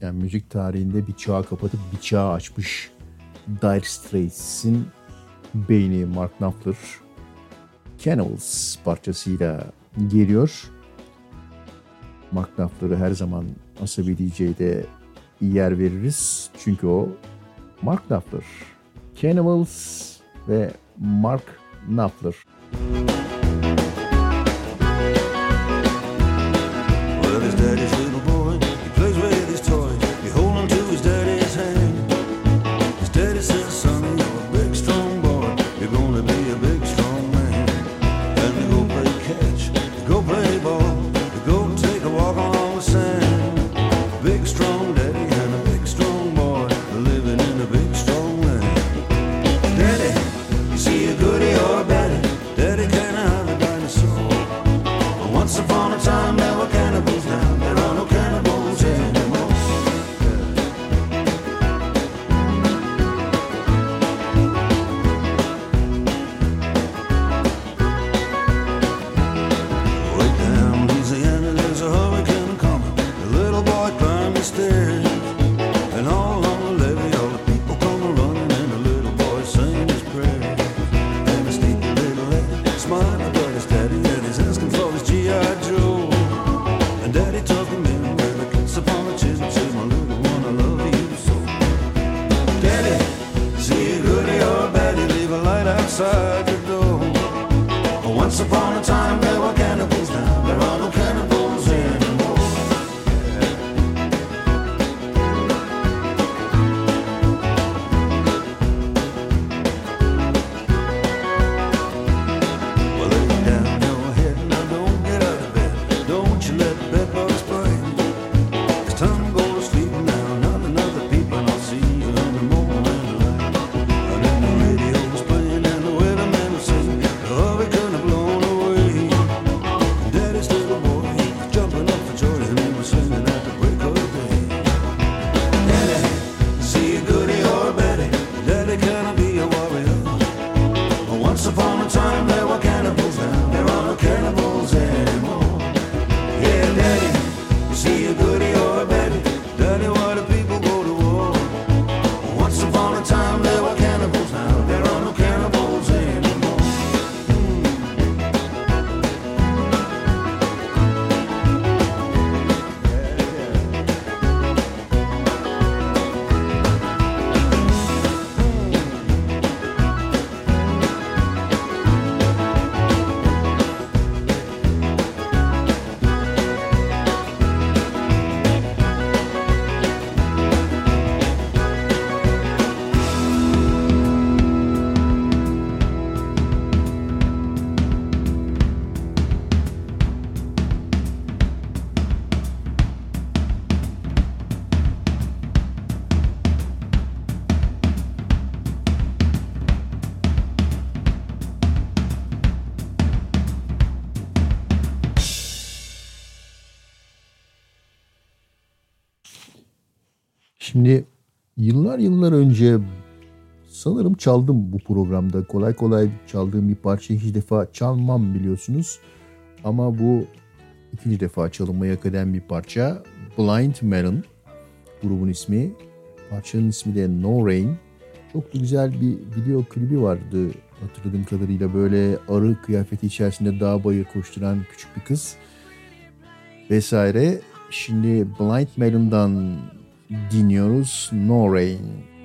Yani müzik tarihinde bir çağı kapatıp bir çağı açmış Dire Straits'in beyni Mark Knopfler Cannibals parçasıyla geliyor. Mark Knopfler'ı her zaman Asabi DJ'de yer veririz. Çünkü o Mark Knopfler. Cannibals ve Mark Knopfler. yıllar yıllar önce sanırım çaldım bu programda. Kolay kolay çaldığım bir parça hiç defa çalmam biliyorsunuz. Ama bu ikinci defa çalınmaya hak eden bir parça. Blind Melon grubun ismi. Parçanın ismi de No Rain. Çok da güzel bir video klibi vardı hatırladığım kadarıyla. Böyle arı kıyafeti içerisinde dağ bayır koşturan küçük bir kız vesaire. Şimdi Blind Melon'dan dinliyoruz. No Rain.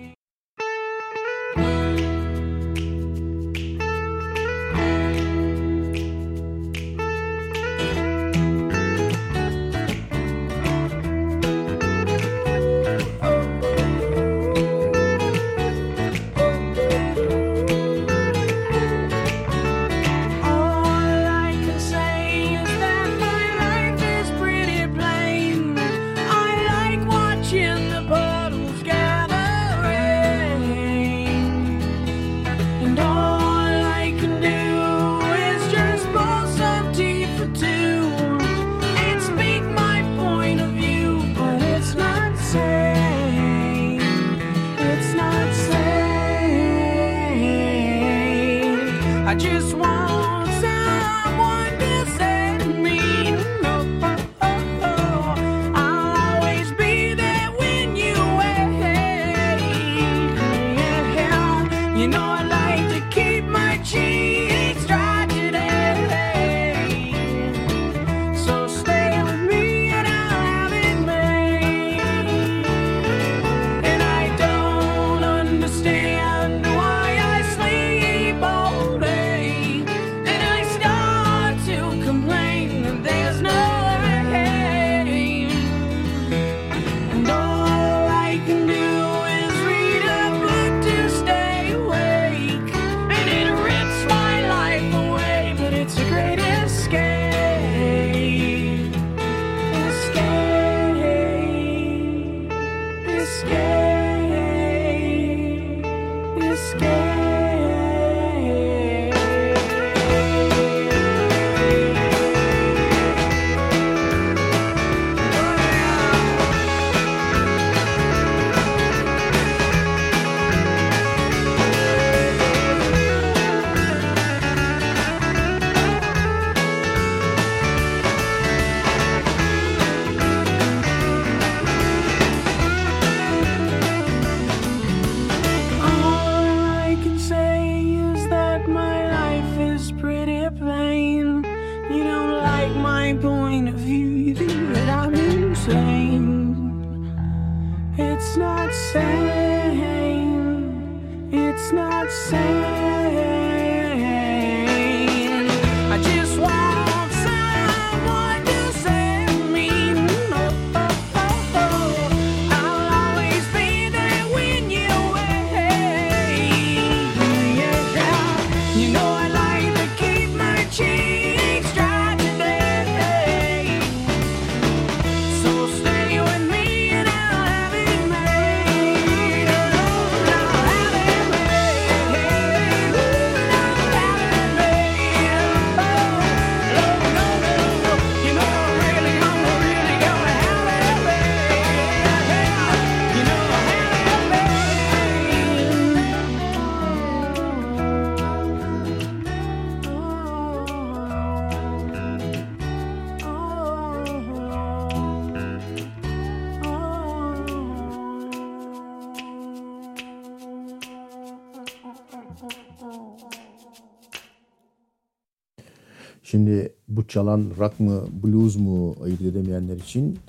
çalan rock mı blues mu ayırt edemeyenler için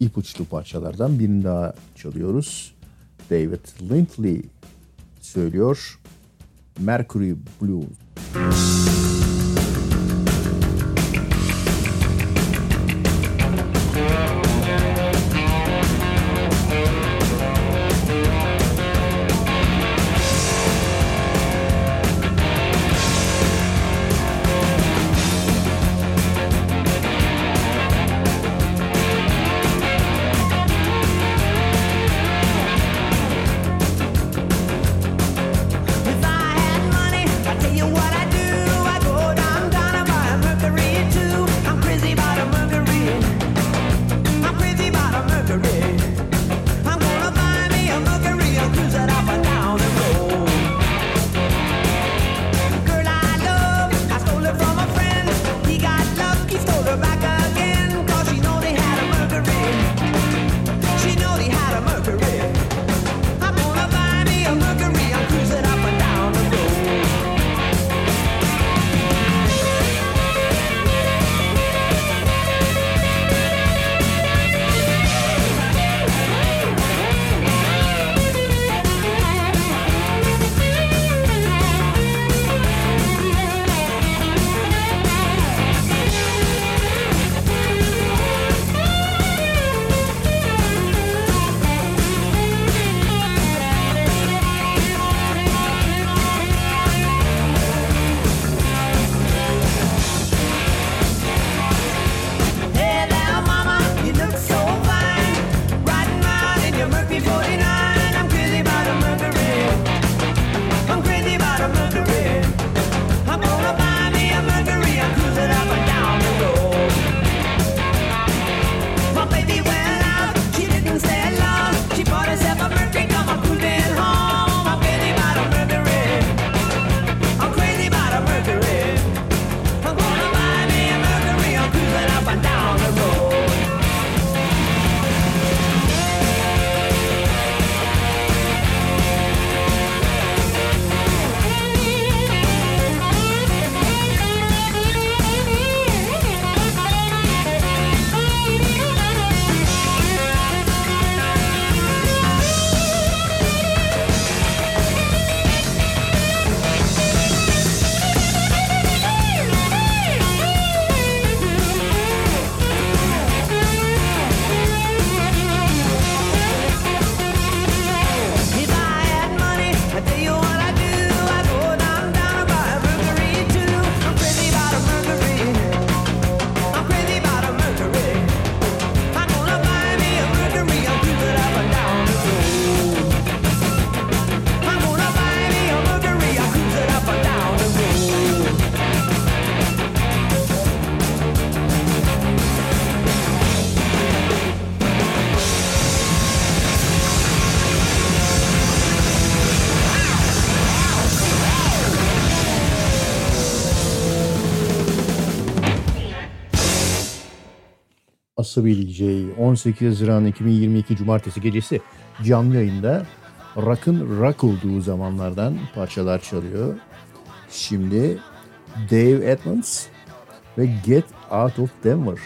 ipuçlu parçalardan birini daha çalıyoruz. David Lindley söylüyor. Mercury Blues. Bileceği 18 Haziran 2022 Cumartesi gecesi canlı yayında rock'ın rock olduğu zamanlardan parçalar çalıyor. Şimdi Dave Edmonds ve Get Out of Denver.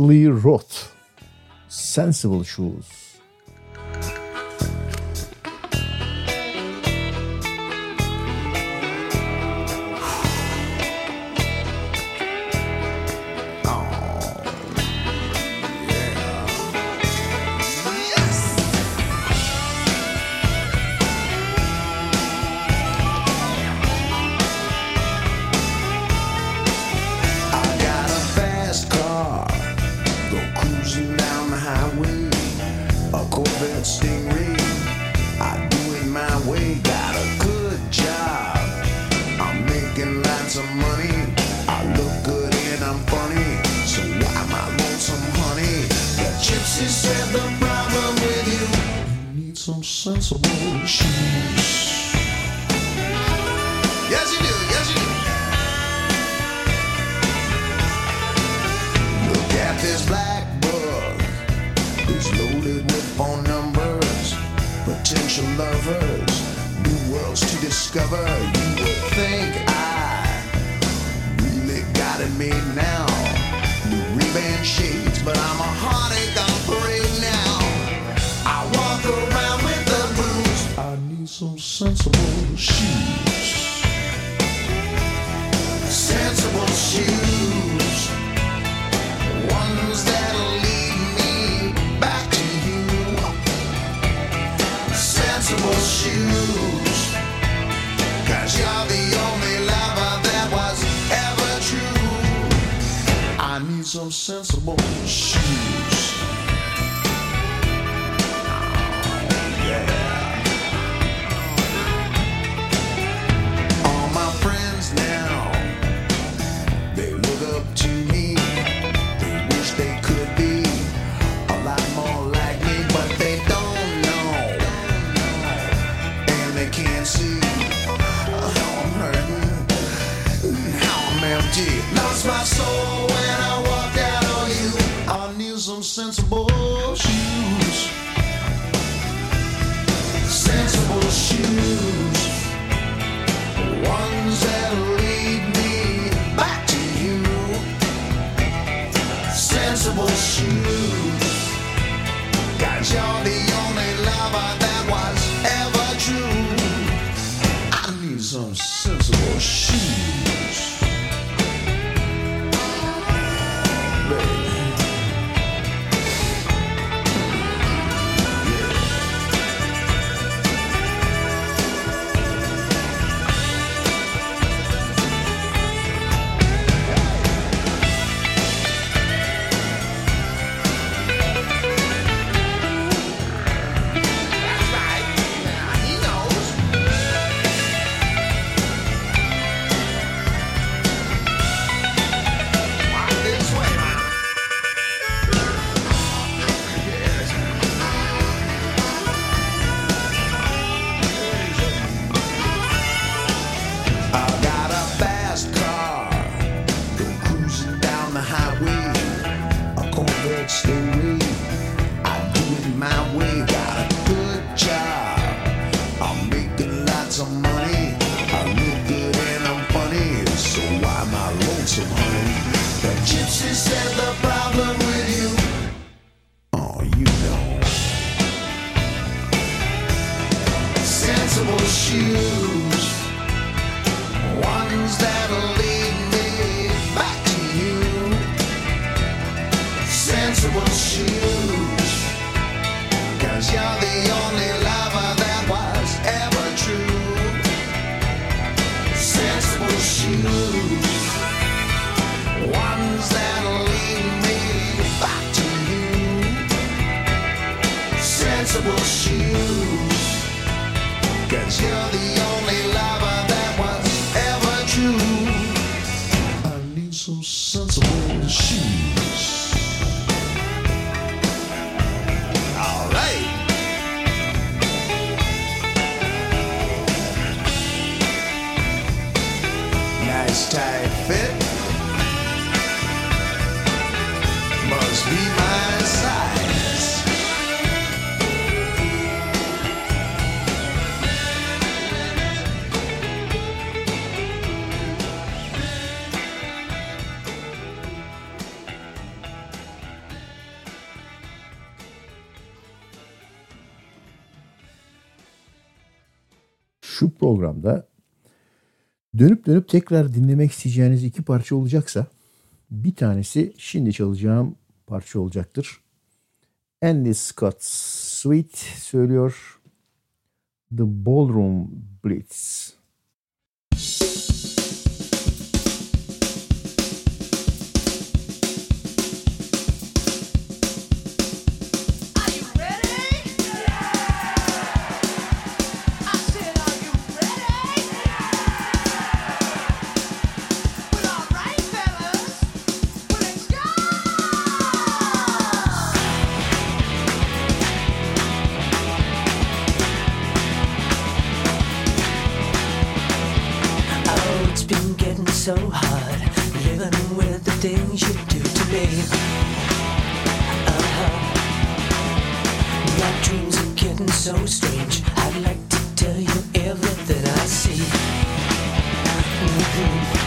Lee Roth. Sensible Shoes.
me some sensible shoes. Sensible shoes. Ones that lead me back to you. Sensible shoes. God, you're the only lover that was ever true. I need some sensible shoes.
Dönüp dönüp tekrar dinlemek isteyeceğiniz iki parça olacaksa bir tanesi şimdi çalacağım parça olacaktır. Andy Scott Sweet söylüyor. The Ballroom Blitz.
Thank you.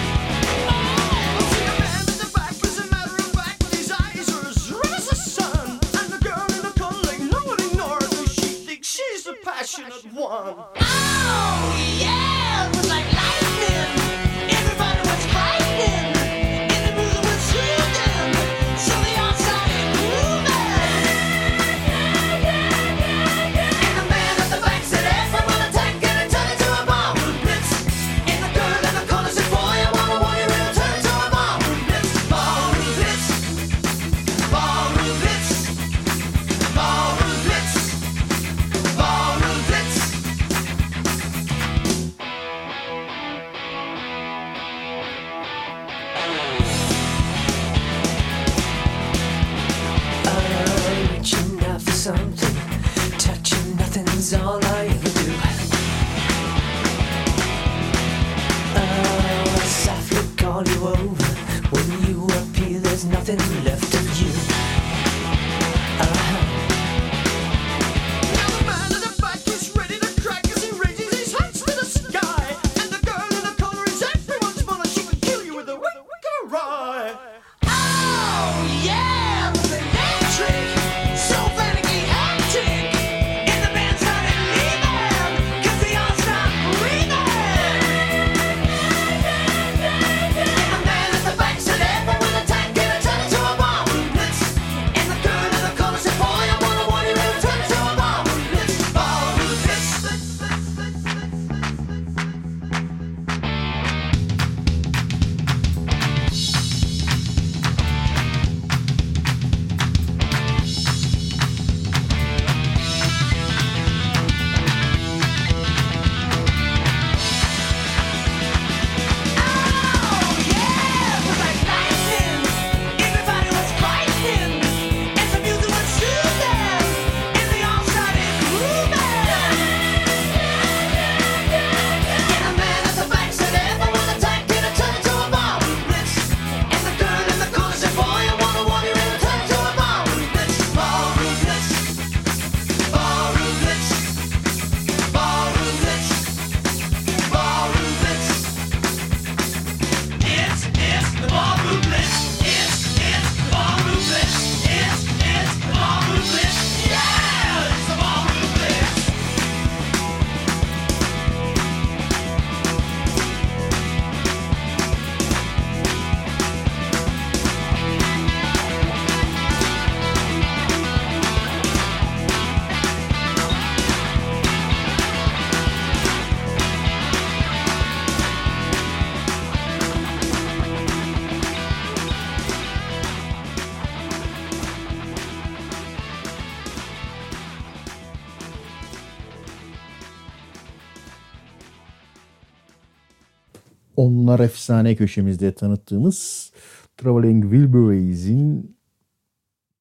Bunlar efsane köşemizde tanıttığımız Traveling Wilburys'in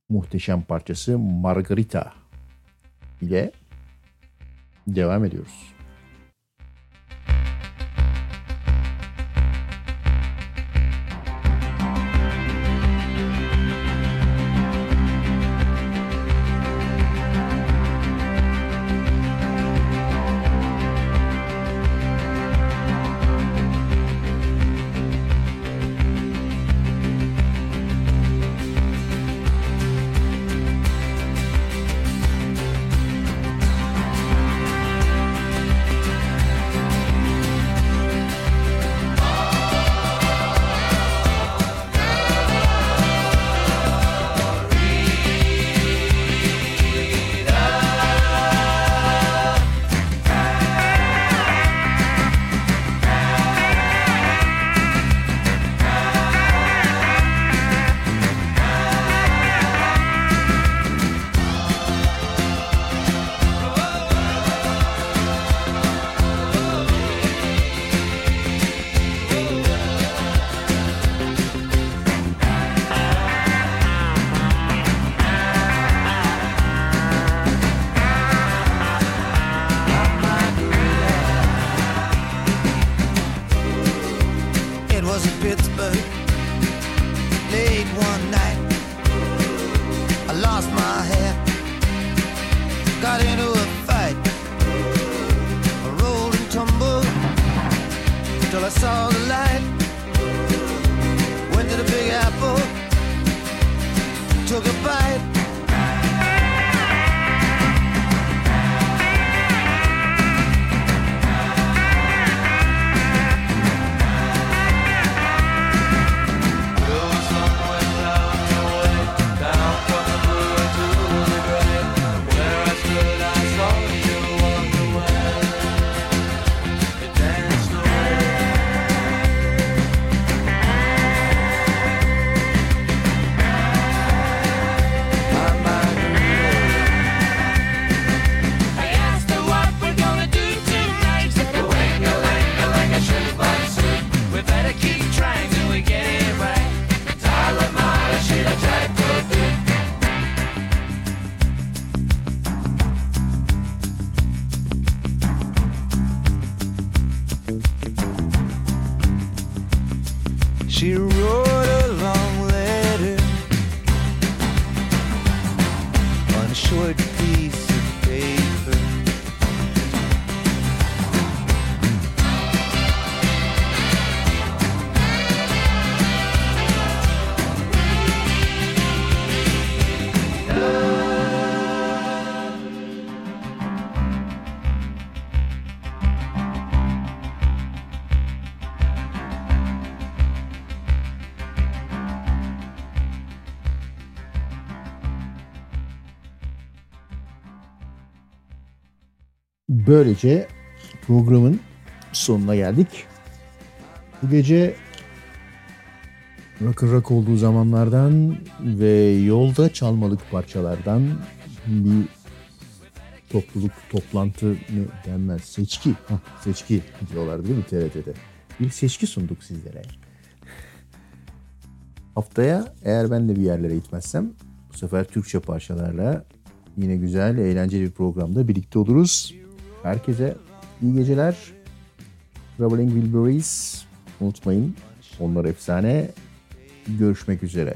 muhteşem parçası Margarita ile devam ediyoruz. Böylece programın sonuna geldik. Bu gece rock rock olduğu zamanlardan ve yolda çalmalık parçalardan bir topluluk, toplantı ne denmez, seçki, Hah, seçki diyorlar değil mi TRT'de? Bir seçki sunduk sizlere. Haftaya eğer ben de bir yerlere gitmezsem bu sefer Türkçe parçalarla yine güzel, eğlenceli bir programda birlikte oluruz. Herkese iyi geceler. Traveling Wilburys unutmayın. Onlar efsane. Görüşmek üzere.